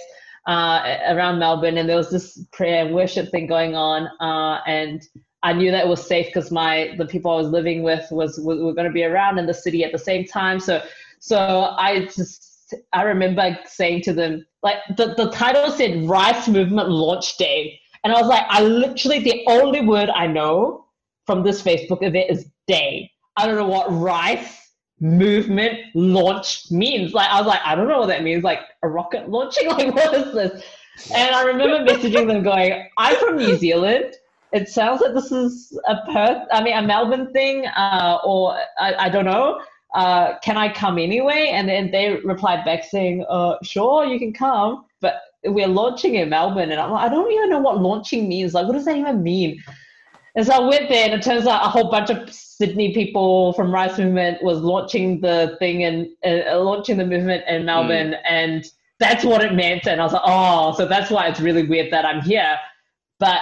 uh, around Melbourne, and there was this prayer and worship thing going on, uh, and I knew that it was safe because my the people I was living with was, were going to be around in the city at the same time. So so I just I remember saying to them like the, the title said Rice Movement Launch Day, and I was like, I literally the only word I know from this Facebook event is day. I don't know what rice movement launch means. Like I was like, I don't know what that means. Like a rocket launching? [LAUGHS] Like what is this? And I remember messaging them going, I'm from New Zealand. It sounds like this is a Perth, I mean a Melbourne thing, uh, or I, I don't know. Uh, can I come anyway? And then they replied back saying, uh, sure, you can come, but we're launching in Melbourne. And I'm like, I don't even know what launching means. Like, what does that even mean? And so I went there, and it turns out a whole bunch of Sydney people from Rice Movement was launching the thing and uh, launching the movement in Melbourne, and that's what it meant. And I was like, oh, so that's why it's really weird that I'm here. But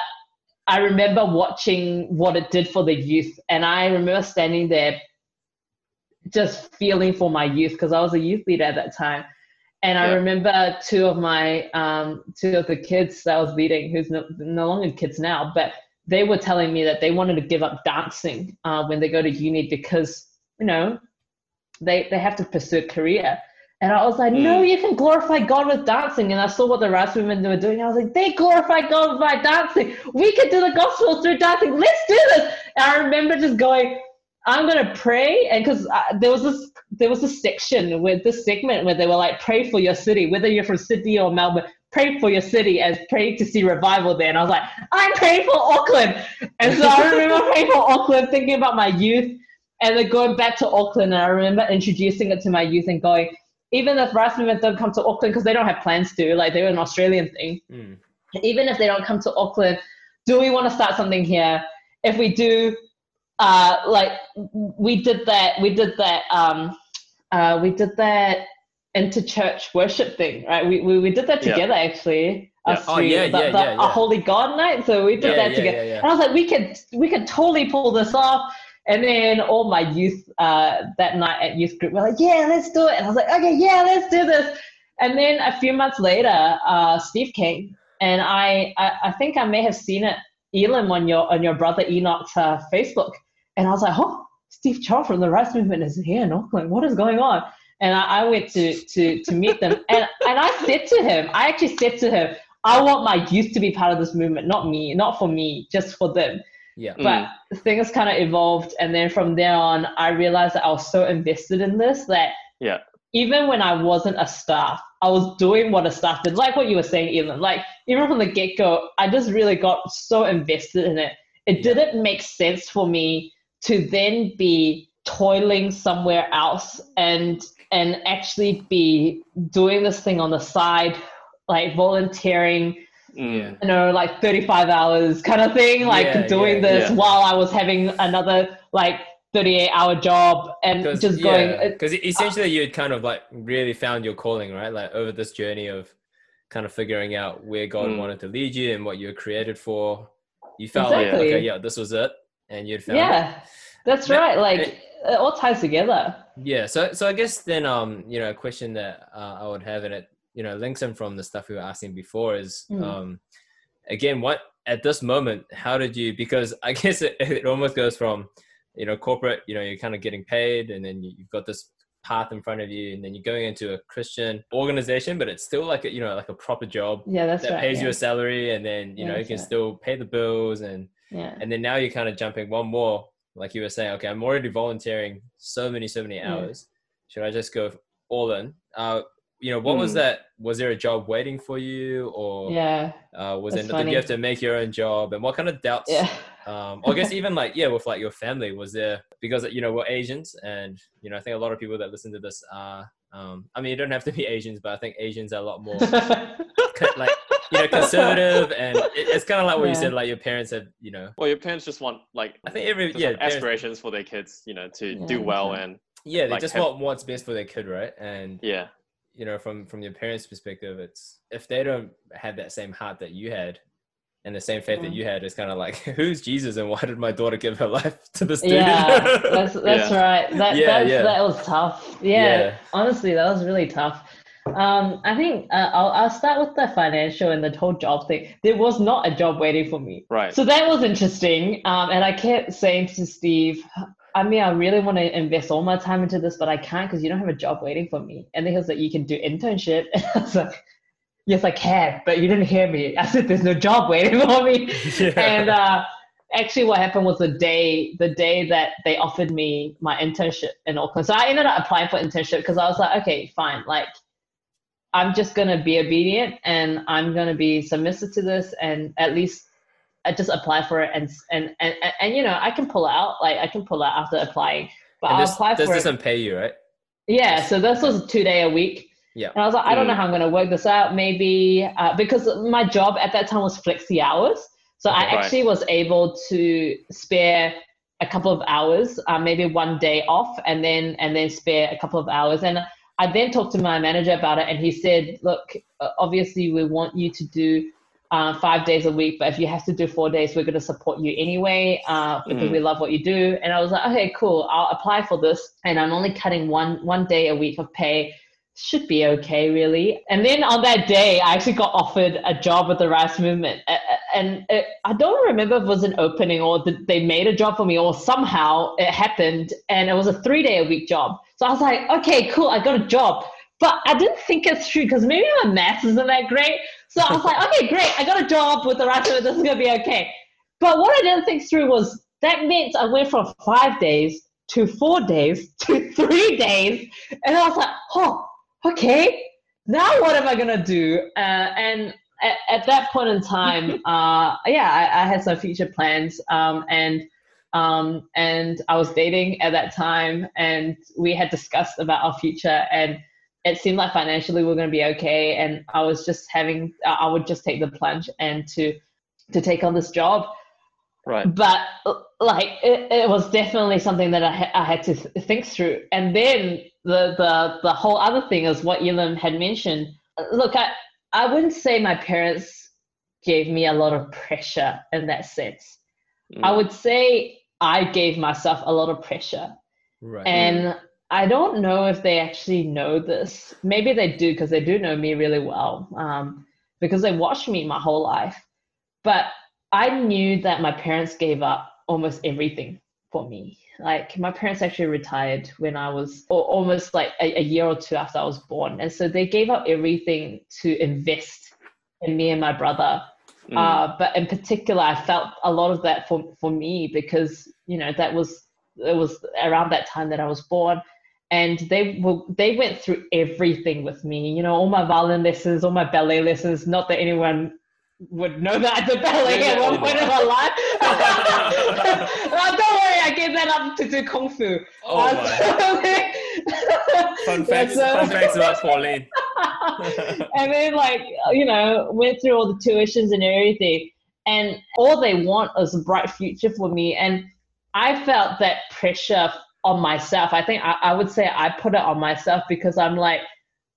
I remember watching what it did for the youth, and I remember standing there, just feeling for my youth because I was a youth leader at that time. And I Yeah. remember two of my um, two of the kids that I was leading, who's no, no longer kids now, but they were telling me that they wanted to give up dancing uh, when they go to uni because you know they they have to pursue a career. And I was like, no, Mm. you can glorify God with dancing. And I saw what the Rice women were doing. I was like, they glorify God by dancing. We can do the gospel through dancing. Let's do this. And I remember just going, I'm gonna pray, and because uh, there was this there was a section with this segment where they were like, pray for your city, whether you're from Sydney or Melbourne, pray for your city as pray to see revival there. And I was like, I'm praying for Auckland, and so I remember [LAUGHS] praying for Auckland, thinking about my youth, and then going back to Auckland, and I remember introducing it to my youth and going, even if Rice Movement don't come to Auckland because they don't have plans to, like they're an Australian thing Mm. even if they don't come to Auckland, do we want to start something here? If we do, uh, like we did that. We did that. Um, uh, we did that inter-church worship thing, right? We we, we did that Yeah. together actually. Yeah. Oh, three, yeah, the, yeah, the- yeah, a yeah. holy God night. So we did Yeah, that yeah, together. yeah, yeah. And I was like, we could we could totally pull this off. And then all my youth uh, that night at youth group were like, yeah, let's do it. And I was like, okay, yeah, let's do this. And then a few months later, uh, Steve came, and I, I I think I may have seen it, Elim, on your on your brother Enoch's uh, Facebook, and I was like, oh, Steve Chow from the Rice Movement is here in Auckland. What is going on? And I, I went to to to meet them, and and I said to him, I actually said to him, I want my youth to be part of this movement, not me, not for me, just for them Yeah. Mm. but things kind of evolved and then from there on i realized that i was so invested in this that Yeah. even when i wasn't a staff i was doing what a staff did like what you were saying Elim. like even from the get-go i just really got so invested in it it Yeah. didn't make sense for me to then be toiling somewhere else and and actually be doing this thing on the side like volunteering Mm. you know, like 35 hours kind of thing, like Yeah, doing yeah, this yeah. while I was having another like 38 hour job and just going. uh, because essentially you had kind of like really found your calling right like over this journey of kind of figuring out where god Mm. wanted to lead you and what you were created for you felt like okay yeah this was it and you'd found it yeah, that's Ma- right. Like it- it all ties together. yeah so so i guess then um you know a question that uh, i would have and it you know links in from the stuff we were asking before is Mm. um again what at this moment how did you because i [LAUGHS] guess it, it almost goes from you know corporate you know you're kind of getting paid and then you- you've got this path in front of you and then you're going into a christian organization but it's still like a you know like a proper job Yeah, that's that right. pays yeah. you a salary and then you Yeah, know you can right. still pay the bills and yeah. and then now you're kind of jumping one more like you were saying okay i'm already volunteering so many so many Yeah. hours should i just go all in uh you know what was Hmm. that was there a job waiting for you or Yeah, uh was it did you have to make your own job and what kind of doubts yeah. um i guess [LAUGHS] even like yeah with like your family was there because you know we're asians and you know i think a lot of people that listen to this are um i mean you don't have to be [LAUGHS] asians but i think asians are a lot more [LAUGHS] like you know [LAUGHS] conservative and it, it's kind of like what you said like your parents have you know Well, your parents just want like i think every just yeah want parents- aspirations for their kids, you know, to Yeah, do well that's right. and yeah they like, just have- want what's best for their kid right and yeah, you know from from your parents perspective it's if they don't have that same heart that you had and the same faith that Mm. you had it's kind of like [LAUGHS] who's jesus and why did my daughter give her [LAUGHS] life to this dude yeah, that's that's Yeah. right. That Yeah, that's, yeah. that was tough. Yeah, Yeah. honestly, that was really tough. Um, I think uh, I'll I'll start with the financial and the whole job thing. There was not a job waiting for me. right. So that was interesting. Um, and I kept saying to Steve, I mean, I really want to invest all my time into this, but I can't because you don't have a job waiting for me. And then he was like, You can do internship. And [LAUGHS] I was like, Yes, I can, but you didn't hear me. I said, There's no job waiting [LAUGHS] for me. Yeah. And uh, actually, what happened was the day the day that they offered me my internship in Auckland. So I ended up applying for internship because I was like, Okay, fine. Like, I'm just gonna be obedient and I'm gonna be submissive to this and at least I just apply for it and and and, and, and you know I can pull out like I can pull out after applying but and I'll this, apply this for it doesn't pay you right yeah so this was two day a week Yeah. and I was like I don't know Mm. how I'm gonna work this out maybe uh, because my job at that time was flexi hours so I Okay. Right. actually was able to spare a couple of hours uh, maybe one day off and then and then spare a couple of hours and I then talked to my manager about it, and he said, "Look, uh, obviously we want you to do uh, five days a week, but if you have to do four days, we're going to support you anyway uh, because Mm. we love what you do." And I was like, "Okay, cool. I'll apply for this, and I'm only cutting one one day a week of pay." Should be okay, really. And then on that day, I actually got offered a job with the Rice Movement, and it, I don't remember if it was an opening or they made a job for me, or somehow it happened, and it was a three day a week job. So I was like, okay, cool, I got a job. But I didn't think it through because maybe my maths isn't that great. So I was like, okay, great, I got a job with the Rice Movement. This is gonna be okay. But what I didn't think through was that meant I went from five days to four days to [LAUGHS] three days, and I was like, oh, okay. Now what am I gonna do? Uh, and at, at that point in time, [LAUGHS] uh, yeah, I, I had some future plans, um, and um, and I was dating at that time, and we had discussed about our future, and it seemed like financially we going to be okay, and I was just having, I would just take the plunge and to to take on this job, Right. but like it, it was definitely something that I, ha- I had to th- think through. And then the, the the whole other thing is what Elim had mentioned. Look, I I wouldn't say my parents gave me a lot of pressure in that sense. Mm. I would say I gave myself a lot of pressure. Right. And I don't know if they actually know this. Maybe they do because they do know me really well um, because they watched me my whole life. But I knew that my parents gave up almost everything for me. Like my parents actually retired when I was almost like a, a year or two after I was born. And so they gave up everything to invest in me and my brother. Mm. Uh, but in particular, I felt a lot of that for, for me because, you know, that was it was around that time that I was born. And they were they went through everything with me, you know, all my violin lessons, all my ballet lessons. Not that anyone would know that I did ballet Yeah, at one point in my life. [LAUGHS] oh, don't worry, I gave that up to do kung fu. Oh, Uh. [LAUGHS] Fun facts, so- fun facts about [LAUGHS] Pauline. and then like you know went through all the tuitions and everything and all they want is a bright future for me and i felt that pressure on myself i think I, I would say i put it on myself because i'm like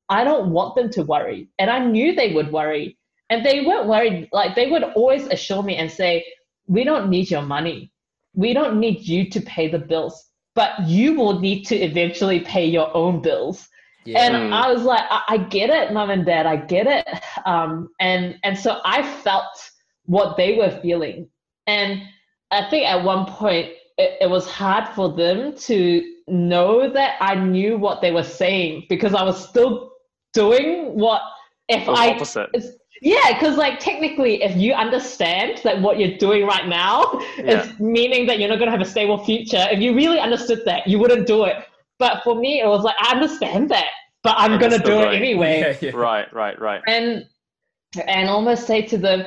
i don't want them to worry and i knew they would worry and they weren't worried like they would always assure me and say we don't need your money we don't need you to pay the bills but you will need to eventually pay your own bills Yeah. and Mm. I was like, I, I get it, mom and dad, I get it. Um, and and so I felt what they were feeling, and I think at one point it, it was hard for them to know that I knew what they were saying because I was still doing what if I opposite. It's, yeah, because like technically, if you understand that what you're doing right now Yeah. is meaning that you're not gonna have a stable future, if you really understood that, you wouldn't do it. But for me, it was like I understand that, but I'm And gonna it's still do it anyway, Yeah, yeah. Right, right, right. and and almost say to them,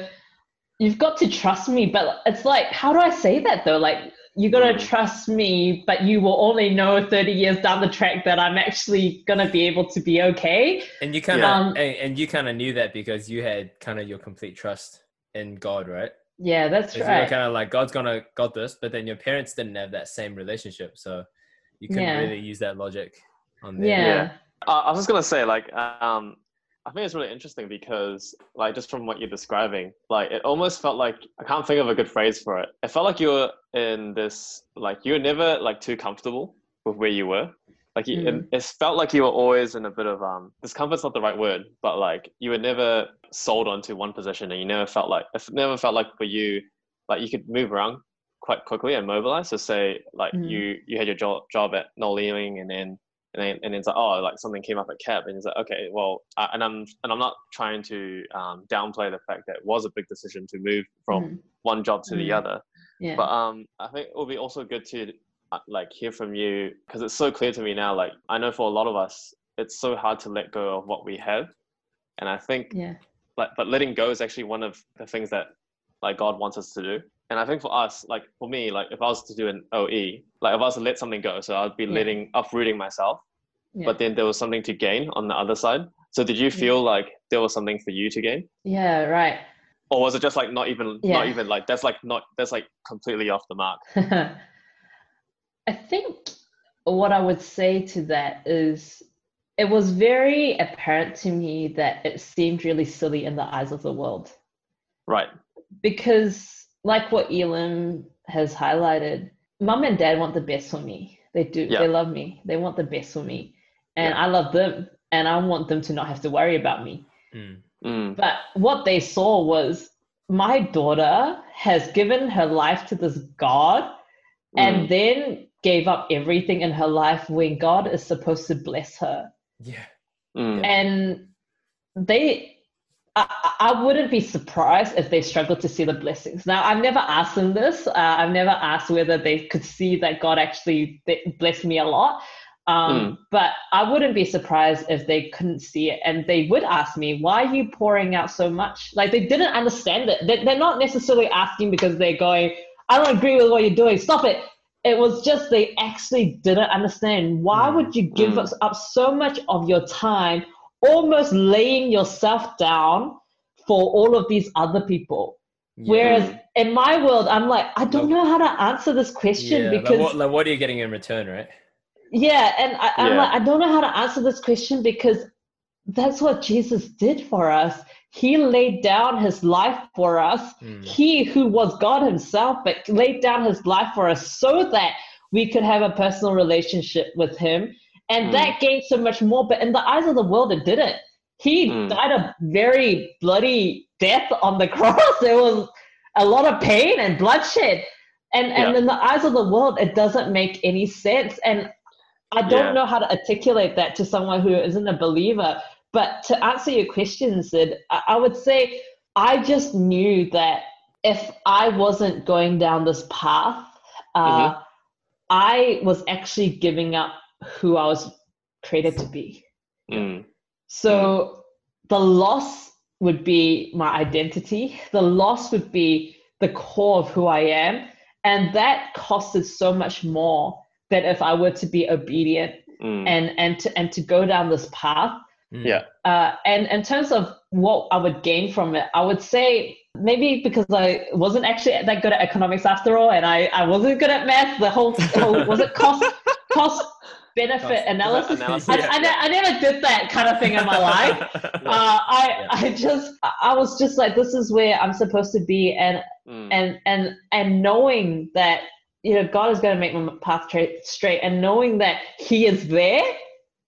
"You've got to trust me." But it's like, how do I say that though? Like you're gonna Mm. trust me, but you will only know 30 years down the track that I'm actually gonna be able to be okay. And you kind of Yeah. and, and you kind of knew that because you had kind of your complete trust in God, right? Yeah, that's 'Cause you were right. kind of like God's gonna got this, but then your parents didn't have that same relationship, so you couldn't Yeah. really use that logic on them. Yeah. Yeah. I was just gonna say, like, um, I think it's really interesting because, like, just from what you're describing, like, it almost felt like I can't think of a good phrase for it. It felt like you were in this, like, you were never like too comfortable with where you were. Like, you, it, Mm. it felt like you were always in a bit of um, discomfort's not the right word, but like you were never sold onto one position, and you never felt like it never felt like for you, like you could move around quite quickly and mobilize. So say like Mm. you you had your job job at Noel Leeming, and then and then and it's like oh like something came up at Cap, and it's like okay well uh, and I'm and I'm not trying to um, downplay the fact that it was a big decision to move from Mm. one job to the Mm. other, Yeah. but um I think it will be also good to uh, like hear from you because it's so clear to me now. Like I know for a lot of us, it's so hard to let go of what we have, and I think yeah. like but letting go is actually one of the things that like God wants us to do. And I think for us, like for me, like if I was to do an OE, like if I was to let something go, so I'd be Yeah. letting uprooting myself, Yeah. but then there was something to gain on the other side. So did you feel like there was something for you to gain? Yeah, right. Or was it just like not even not even like that's like not that's like completely off the mark? [LAUGHS] I think what I would say to that is it was very apparent to me that it seemed really silly in the eyes of the world. Right. Because, like what Elim has highlighted, mum and dad want the best for me. They do. Yeah. They love me. They want the best for me. And Yeah. I love them. And I want them to not have to worry about me. Mm. Mm. But what they saw was my daughter has given her life to this God and Mm. then gave up everything in her life when God is supposed to bless her. Yeah. Mm. And they, I, I wouldn't be surprised if they struggled to see the blessings. Now, I've never asked them this. Uh, I've never asked whether they could see that God actually blessed me a lot. Um, But I wouldn't be surprised if they couldn't see it and they would ask me, why are you pouring out so much? Like they didn't understand it. They- They're not necessarily asking because they're going, I don't agree with what you're doing. Stop it. It was just they actually didn't understand. Why Mm, would you give mm. us up so much of your time, almost laying yourself down for all of these other people? Yeah. Whereas in my world, I'm like, I don't know how to answer this question yeah, because like what, like what are you getting in return, right? yeah, and I, I'm Yeah. like, I don't know how to answer this question because that's what Jesus did for us. He laid down his life for us. Mm. He who was God himself, but laid down his life for us so that we could have a personal relationship with him. And Mm. that gained so much more. But in the eyes of the world, it didn't. He Mm. died a very bloody death on the [LAUGHS] cross. There was a lot of pain and bloodshed. And, and Yeah. in the eyes of the world, it doesn't make any sense. And I don't Yeah. know how to articulate that to someone who isn't a believer. But to answer your question, Sid, I, I would say I just knew that if I wasn't going down this path, uh, I was actually giving up who I was created to be. Mm. So the loss would be my identity. The loss would be the core of who I am. And that costed so much more than if I were to be obedient Mm. and, and, to, and to go down this path. Mm. Yeah. Uh, and in terms of what I would gain from it, I would say maybe because I wasn't actually that good at economics after all, and I, I wasn't good at math. The whole, whole was it cost [LAUGHS] cost benefit analysis? analysis, I, yeah. I, I never did that kind of thing in my [LAUGHS] life. Uh, I Yeah. I just I was just like this is where I'm supposed to be, and Mm. and and and knowing that you know God is going to make my path tra- straight, and knowing that He is there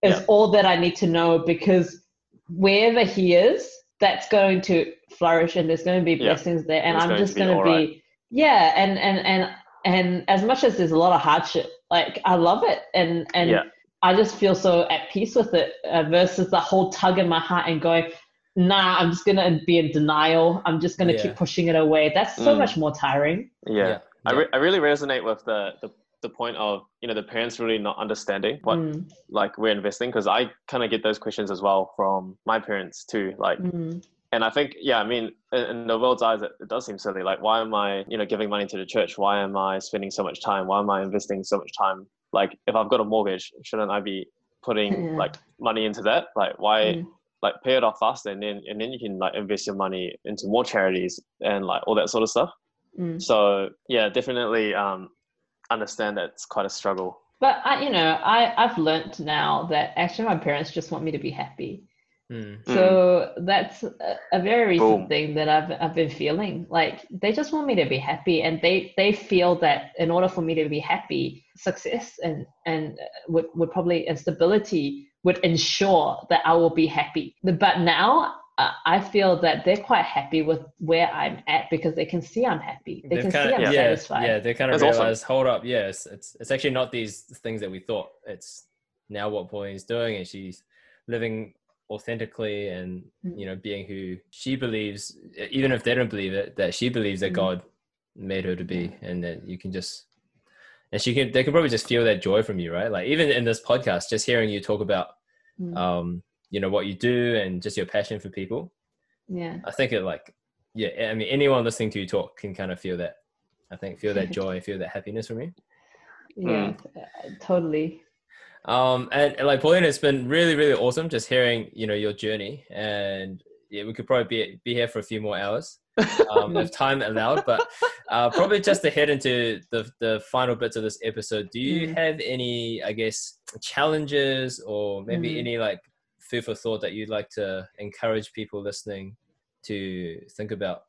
is Yeah. all that I need to know because wherever He is, that's going to flourish, and there's going to be Yeah. blessings there, and It's I'm going just be going to all be right. yeah, and and and and as much as there's a lot of hardship, like I love it, and and Yeah. I just feel so at peace with it uh, versus the whole tug in my heart and going, nah, I'm just gonna be in denial. I'm just gonna Yeah. keep pushing it away. That's so Mm. much more tiring. yeah. I, Yeah. re- I really resonate with the, the the point of you know the parents really not understanding what Mm, like we're investing because I kind of get those questions as well from my parents too. Like, mm, and I think yeah, I mean, in, the world's eyes, it, it does seem silly. Like, why am I you know giving money to the church? Why am I spending so much time? Why am I investing so much time? Like, if I've got a mortgage, shouldn't I be putting [LAUGHS] Yeah. like money into that? Like, why? mm, Like pay it off faster, and then and then you can like invest your money into more charities and like all that sort of stuff. mm. So yeah, definitely um, understand that it's quite a struggle. But I, you know, I I've learned now that actually my parents just want me to be happy. Mm. So that's a, a very recent Boom. thing that I've I've been feeling. Like they just want me to be happy, and they they feel that in order for me to be happy, success and and uh, would would probably and stability would ensure that I will be happy. But now. Uh, I feel that they're quite happy with where I'm at because they can see I'm happy. They They've can kind see of, I'm yeah, satisfied. yeah, they kind of That's awesome. realize, hold up, yeah, it's, it's it's actually not these things that we thought. It's now what Pauline's doing, and she's living authentically and Mm. you know being who she believes, even if they don't believe it, that she believes that Mm. God made her to be, and that you can just and she can they can probably just feel that joy from you, right? Like even in this podcast, just hearing you talk about Mm, um you know what you do and just your passion for people yeah. I think it like, yeah, I mean, anyone listening to you talk can kind of feel that. I think feel that [LAUGHS] joy, feel that happiness from you. Yeah, uh, totally. Um, and, and like Pauline, it's been really, really awesome just hearing, you know, your journey. And yeah, we could probably be be here for a few more hours, um, if [LAUGHS] time allowed. But uh, probably just to head into the the final bits of this episode. Do you Mm. have any, I guess, challenges or maybe Mm. any like food for thought that you'd like to encourage people listening to think about?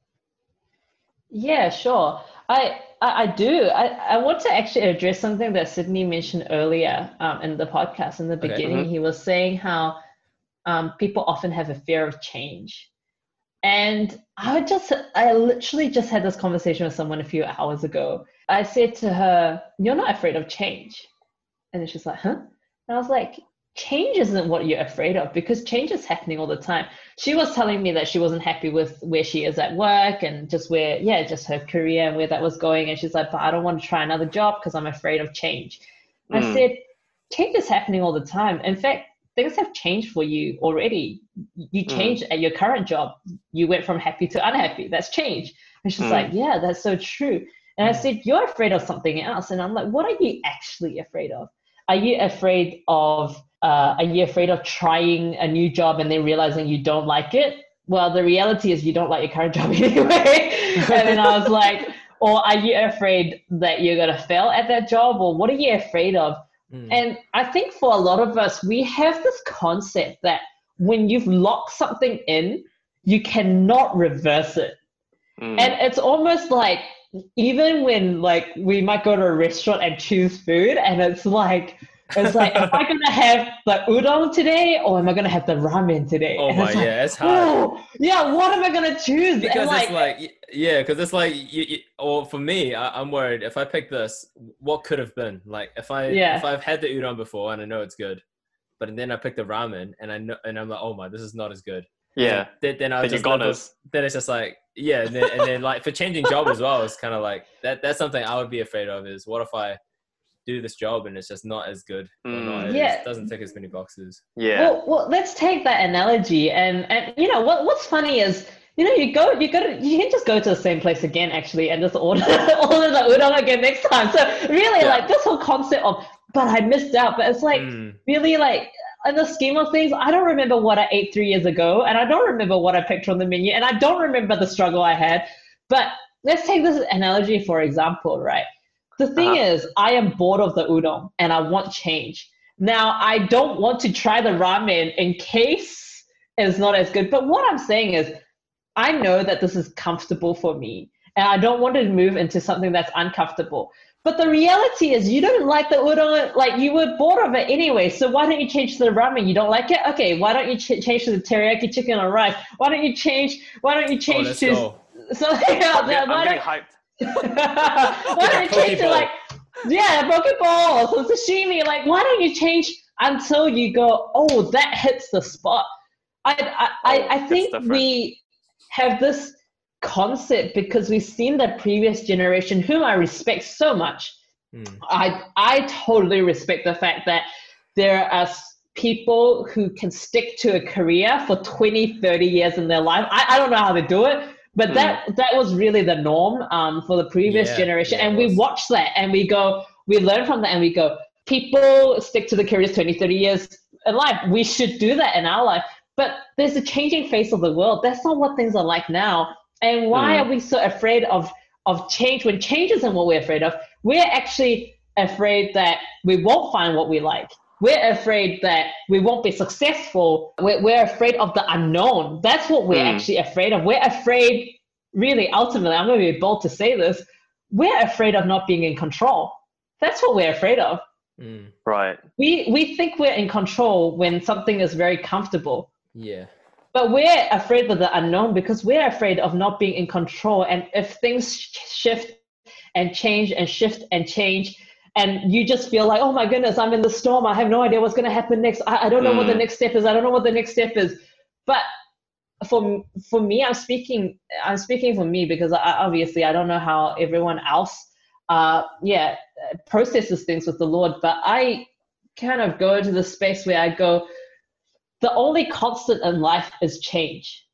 Yeah, sure. I I, I do. I, I want to actually address something that Sydney mentioned earlier um, in the podcast. In the Okay. beginning, he was saying how um, people often have a fear of change, and I would just I literally just had this conversation with someone a few hours ago. I said to her, "You're not afraid of change," and then she's like, "Huh?" And I was like, "Change isn't what you're afraid of because change is happening all the time." she was telling me that she wasn't happy with where she is at work and just where yeah just her career and where that was going and she's like but i don't want to try another job because i'm afraid of change i Mm. said change is happening all the time in fact things have changed for you already you Mm. changed at your current job you went from happy to unhappy that's change and she's Mm. like yeah that's so true and i Mm. said you're afraid of something else and i'm like what are you actually afraid of are you afraid of uh, are you afraid of trying a new job and then realizing you don't like it well, the reality is you don't like your current [LAUGHS] job anyway. and then I was like, [LAUGHS] or are you afraid that you're going to fail at that job? Or what are you afraid of? Mm. And I think for a lot of us, we have this concept that when you've locked something in, you cannot reverse it. Mm. And it's almost like even when like we might go to a restaurant and choose food and it's like it's like, am I gonna have the udon today, or am I gonna have the ramen today? Oh my, like, yeah, it's hard. Oh, yeah, what am I gonna choose? Because like, it's like, yeah, because it's like, you, you, or for me, I, am worried if I pick this, what could have been? Like, if I, yeah. if I've had the udon before and I know it's good, but then I pick the ramen and I know, and I'm like, oh my, this is not as good. Yeah. Then, then I then just then it's just like, yeah, and then, and then like for changing job as well, it's kind of like that. That's something I would be afraid of. Is what if I do this job and it's just not as good mm. not, yeah. doesn't tick as many boxes yeah well, well let's take that analogy and and you know what what's funny is you know, you go, you go to, you can just go to the same place again, actually, and just order [LAUGHS] order the udon again next time. So really, yeah. like this whole concept of, but I missed out. But it's like mm. really like in the scheme of things, I don't remember what I ate three years ago, and I don't remember what I picked from the menu, and I don't remember the struggle I had. But let's take this analogy for example, right? The thing uh-huh. is, I am bored of the udon and I want change. Now, I don't want to try the ramen in case it's not as good. But what I'm saying is, I know that this is comfortable for me and I don't want to move into something that's uncomfortable. But the reality is, you don't like the udon, like you were bored of it anyway. So why don't you change to the ramen? You don't like it? Okay, why don't you ch- change to the teriyaki chicken or rice? Why don't you change? Why don't you oh, change oh, to go. [LAUGHS] something else? I'm, getting, I'm getting hyped. Why don't you change to like yeah, poke bowl or sashimi? Like, why don't you change until you go, oh, that hits the spot? I I, I, I think we have this concept because we've seen the previous generation, whom I respect so much. Mm. I I totally respect the fact that there are people who can stick to a career for 20, 30 years in their life. I, I don't know how they do it, but mm. that that was really the norm um, for the previous yeah, generation. Yeah, and we watch that and we go, we learn from that and we go, people stick to the careers 20, 30 years in life. We should do that in our life. But there's a changing face of the world. That's not what things are like now. And why mm. are we so afraid of, of change when change isn't what we're afraid of? We're actually afraid that we won't find what we like. We're afraid that we won't be successful. We're, we're afraid of the unknown. That's what we're mm. actually afraid of. We're afraid, really, ultimately, I'm going to be bold to say this, we're afraid of not being in control. That's what we're afraid of. Mm. Right. We, we think we're in control when something is very comfortable. Yeah. But we're afraid of the unknown because we're afraid of not being in control. And if things shift and change and shift and change, and you just feel like, oh my goodness, I'm in the storm. I have no idea what's going to happen next. I, I don't know mm. what the mm. next step is. I don't know what the next step is. But for for me, I'm speaking. I'm speaking for me because I, obviously I don't know how everyone else, uh, yeah, processes things with the Lord. But I kind of go into the space where I go, the only constant in life is change.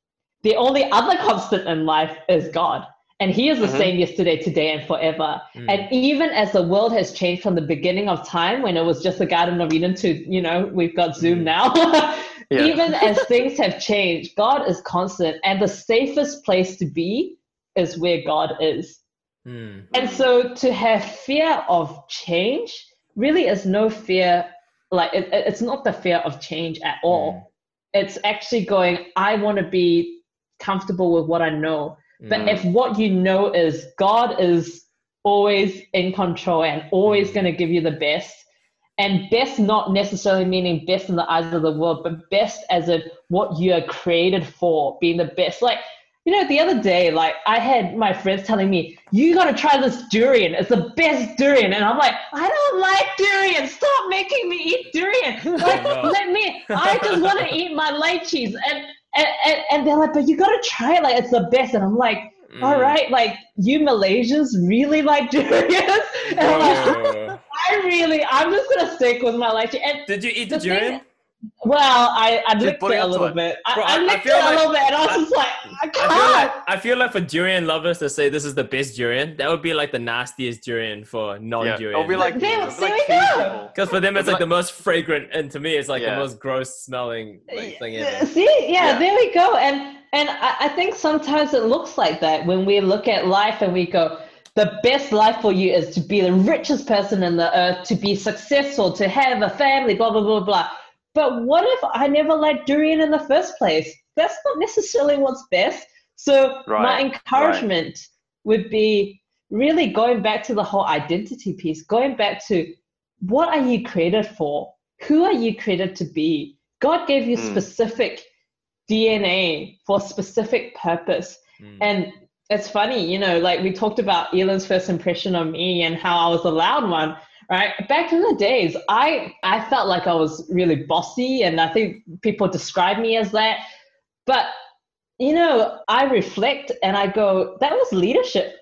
The only other constant in life is God. And he is the mm-hmm. same yesterday, today, and forever. Mm. And even as the world has changed from the beginning of time, when it was just the Garden of Eden, to, you know, we've got Zoom mm. now, [LAUGHS] yeah. even as [LAUGHS] things have changed, God is constant. And the safest place to be is where God is. Mm. And so to have fear of change really is no fear like it, it's not the fear of change at all mm. it's actually going i want to be comfortable with what i know but mm. if what you know is god is always in control and always mm. going to give you the best and best not necessarily meaning best in the eyes of the world but best as of what you are created for being the best like you know, the other day, like I had my friends telling me, "You got to try this durian. It's the best durian." And I'm like, "I don't like durian. Stop making me eat durian. [LAUGHS] Like, let me. I just want to [LAUGHS] eat my lychees." And, and and and they're like, "But you got to try it. Like, it's the best." And I'm like, mm. "All right, like you Malaysians really like [LAUGHS] durians." And I'm like, I really, I'm just gonna stick with my lychee. And did you eat the, the durian? Thing, Well, I, I Keep licked it putting a little it. bit. I, Bro, I I- I licked feel it a little bit, and I was I- just like, I I can't. feel like I feel like for durian lovers to say this is the best durian, that would be like the nastiest durian for non-durian. Yeah. It'll be like, There- it'll be there like we go. because for them it's It'll like the most fragrant, and to me it's like Yeah. the most gross smelling like, thing ever. See, yeah, Yeah. there we go. And and I, I think sometimes it looks like that when we look at life and we go, the best life for you is to be the richest person in the earth, to be successful, to have a family, blah blah blah blah. But what if I never liked durian in the first place? That's not necessarily what's best. So my Right, encouragement would be really going back to the whole identity piece, going back to what are you created for? Who are you created to be? God gave you Mm. specific DNA for a specific purpose. Mm. And it's funny, you know, like we talked about Elim's first impression on me and how I was the loud one, right? Back in the days, I I felt like I was really bossy, and I think people describe me as that. But you know, I reflect and I go, that was leadership.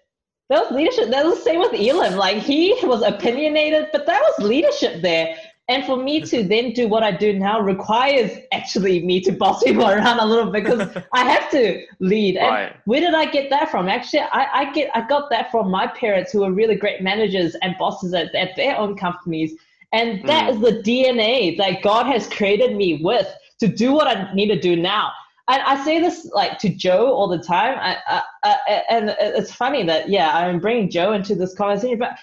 That was leadership. That was the same with Elim. Like he was opinionated, but that was leadership there. And for me to then do what I do now requires actually me to boss [LAUGHS] people around a little bit because I have to lead. And Right. where did I get that from? Actually, I, I get I got that from my parents who were really great managers and bosses at, at their own companies. And hmm. that is the DNA that God has created me with to do what I need to do now. And I say this like to Joe all the time. I, I, I, and it's funny that yeah, I'm bringing Joe into this conversation, but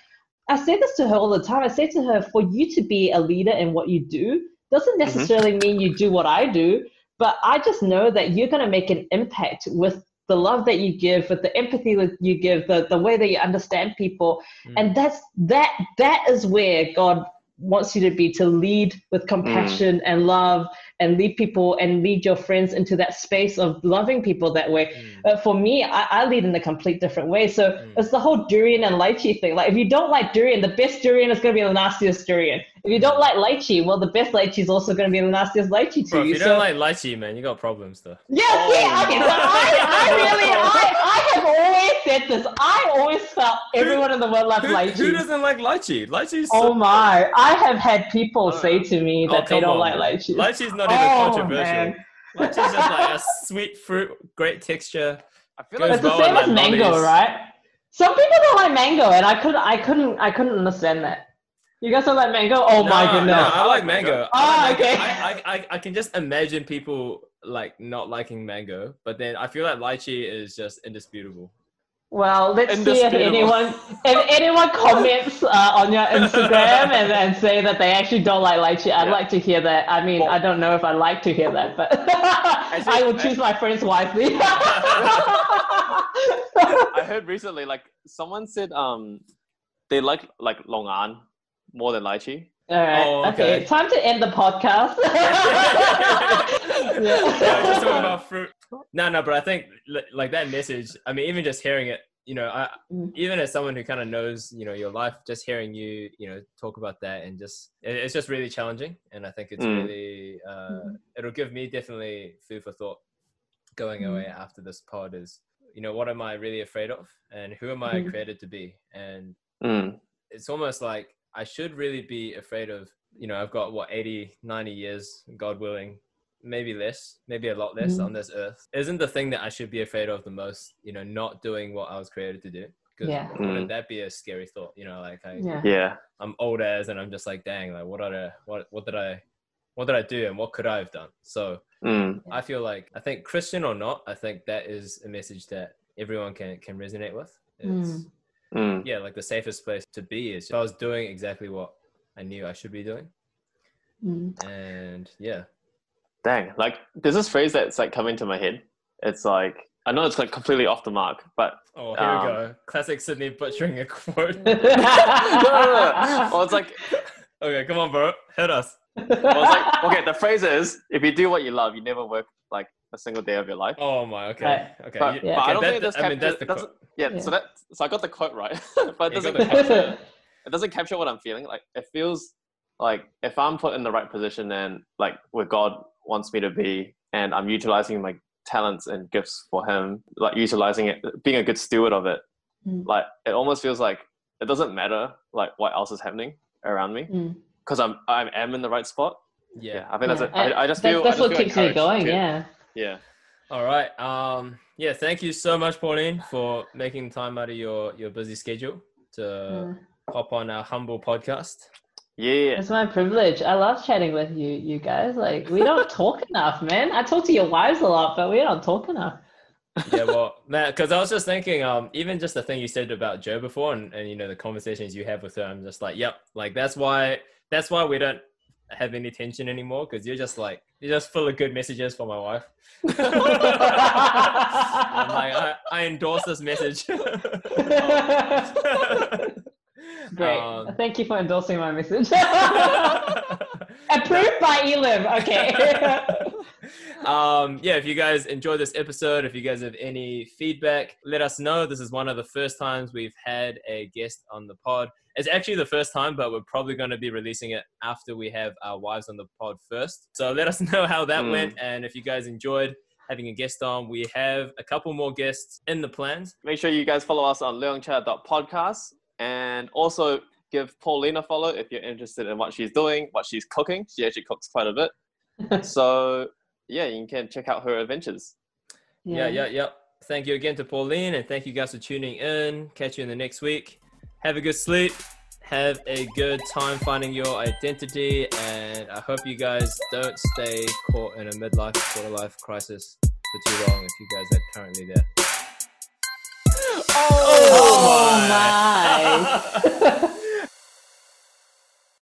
I say this to her all the time. I say to her, for you to be a leader in what you do doesn't necessarily mean you do what I do, but I just know that you're going to make an impact with the love that you give, with the empathy that you give, the, the way that you understand people. Mm. And that's that that is where God wants you to be to lead with compassion and love and lead people and lead your friends into that space of loving people that way. Mm. But for me, I, I lead in a complete different way. So Mm. it's the whole durian and lychee thing. Like if you don't like durian, the best durian is going to be the nastiest durian. If you don't like lychee, well, the best lychee is also going to be the nastiest lychee to Bro, if you. you so don't like lychee, man, you got problems though. yeah, Oh my okay, so I, I really, I, I have always said this. I always felt everyone in the world loves Who, lychee. who doesn't like lychee? Lychee's Oh so, my! I have had people Oh. say to me Oh, that they don't on. like lychee. Lychee's not even Oh, controversial. man. Lychee's just like a sweet fruit, great texture. I feel like It's the same as like, mango, lollies. right? Some people don't like mango, and I couldn't, I couldn't, I couldn't understand that. You guys don't like mango? Oh No, my no, goodness! I like mango. I ah, okay. I, I, I, I can just imagine people like not liking mango, but then I feel like lychee is just indisputable. Well, let's see if anyone, if anyone comments uh, on your Instagram and, and say that they actually don't like lychee. I'd Yeah. like to hear that. I mean, Well- I don't know if I'd like to hear that, but I [LAUGHS] will choose my friends wisely. [LAUGHS] [LAUGHS] I heard recently, like someone said, um, they like like longan more than lychee. All right. Oh, okay. okay. Time to end the podcast. [LAUGHS] [LAUGHS] Yeah, just talking about fruit. No, no, but I think like that message. I mean, even just hearing it, you know, I Mm. even as someone who kind of knows, you know, your life, just hearing you, you know, talk about that and just it, it's just really challenging. And I think it's Mm. really uh, Mhm. it'll give me definitely food for thought going Mm. away after this pod. Is you know, what am I really afraid of, and who am I Mhm. created to be, and Mm. it's almost like I should really be afraid of, you know, I've got what 80, 90 years, God willing, maybe less, maybe a lot less Mhm. on this earth. Isn't the thing that I should be afraid of the most, you know, not doing what I was created to do? Because Yeah. wouldn't Mm. that be a scary thought? You know, like I, yeah. Yeah. I'm old as and I'm just like, dang, like what did I, what, what did I, what did I do and what could I have done? So Mm. I feel like, I think Christian or not, I think that is a message that everyone can, can resonate with. It's, Mm. Mm. yeah, like the safest place to be is I was doing exactly what I knew I should be doing. Mm. And yeah. Dang. Like there's this phrase that's like coming to my head. It's like I know it's like completely off the mark, but Oh, here Um, we go. Classic Sydney butchering a quote. [LAUGHS] [LAUGHS] no, no, no. Well, it's like okay, come on, bro. Hit us. well, it's like okay. The phrase is if you do what you love, you never work like a single day of your life. Oh my, okay. Right. Okay. But, you- but Yeah. I don't that- think that's I mean, that's the doesn't- quote. Yeah, Yeah. So that so I got the quote right, [LAUGHS] but it doesn't capture [LAUGHS] it doesn't capture what I'm feeling. Like it feels like if I'm put in the right position and like where God wants me to be, and I'm utilizing my talents and gifts for Him, like utilizing it, being a good steward of it. Mm. Like it almost feels like it doesn't matter like what else is happening around me Mm. because I'm I am in the right spot. yeah, Yeah. I think that's Yeah. it. I, I just feel that's I just what feel keeps me going. to- Yeah. yeah. All right. Um. Yeah. Thank you so much, Pauline, for making time out of your your busy schedule to Mm. hop on our humble podcast. Yeah. It's my privilege. I love chatting with you, you guys. Like we don't talk [LAUGHS] enough, man. I talk to your wives a lot, but we don't talk enough. yeah, well, man, because I was just thinking, um, even just the thing you said about Joe before, and, and you know the conversations you have with her, I'm just like, yep, like that's why that's why we don't have any tension anymore because you're just like you're just full of good messages for my wife. [LAUGHS] I'm like, I, I endorse this message. [LAUGHS] Great. Um, Thank you for endorsing my message. [LAUGHS] Approved by Elim. Okay. [LAUGHS] um, yeah, if you guys enjoyed this episode, if you guys have any feedback, let us know. This is one of the first times we've had a guest on the pod. It's actually the first time, but we're probably going to be releasing it after we have our wives on the pod first. So let us [LAUGHS] know how that Mm. went. And if you guys enjoyed having a guest on, we have a couple more guests in the plans. Make sure you guys follow us on leongchat.podcast and also give Pauline a follow if you're interested in what she's doing, what she's cooking. She actually cooks quite a bit. [LAUGHS] so yeah, you can check out her adventures. Yeah, yeah, yeah. Thank you again to Pauline, and thank you guys for tuning in. Catch you in the next week. Have a good sleep. Have a good time finding your identity, and I hope you guys don't stay caught in a midlife quarter life crisis for too long if you guys are currently there. Oh, oh my. [LAUGHS]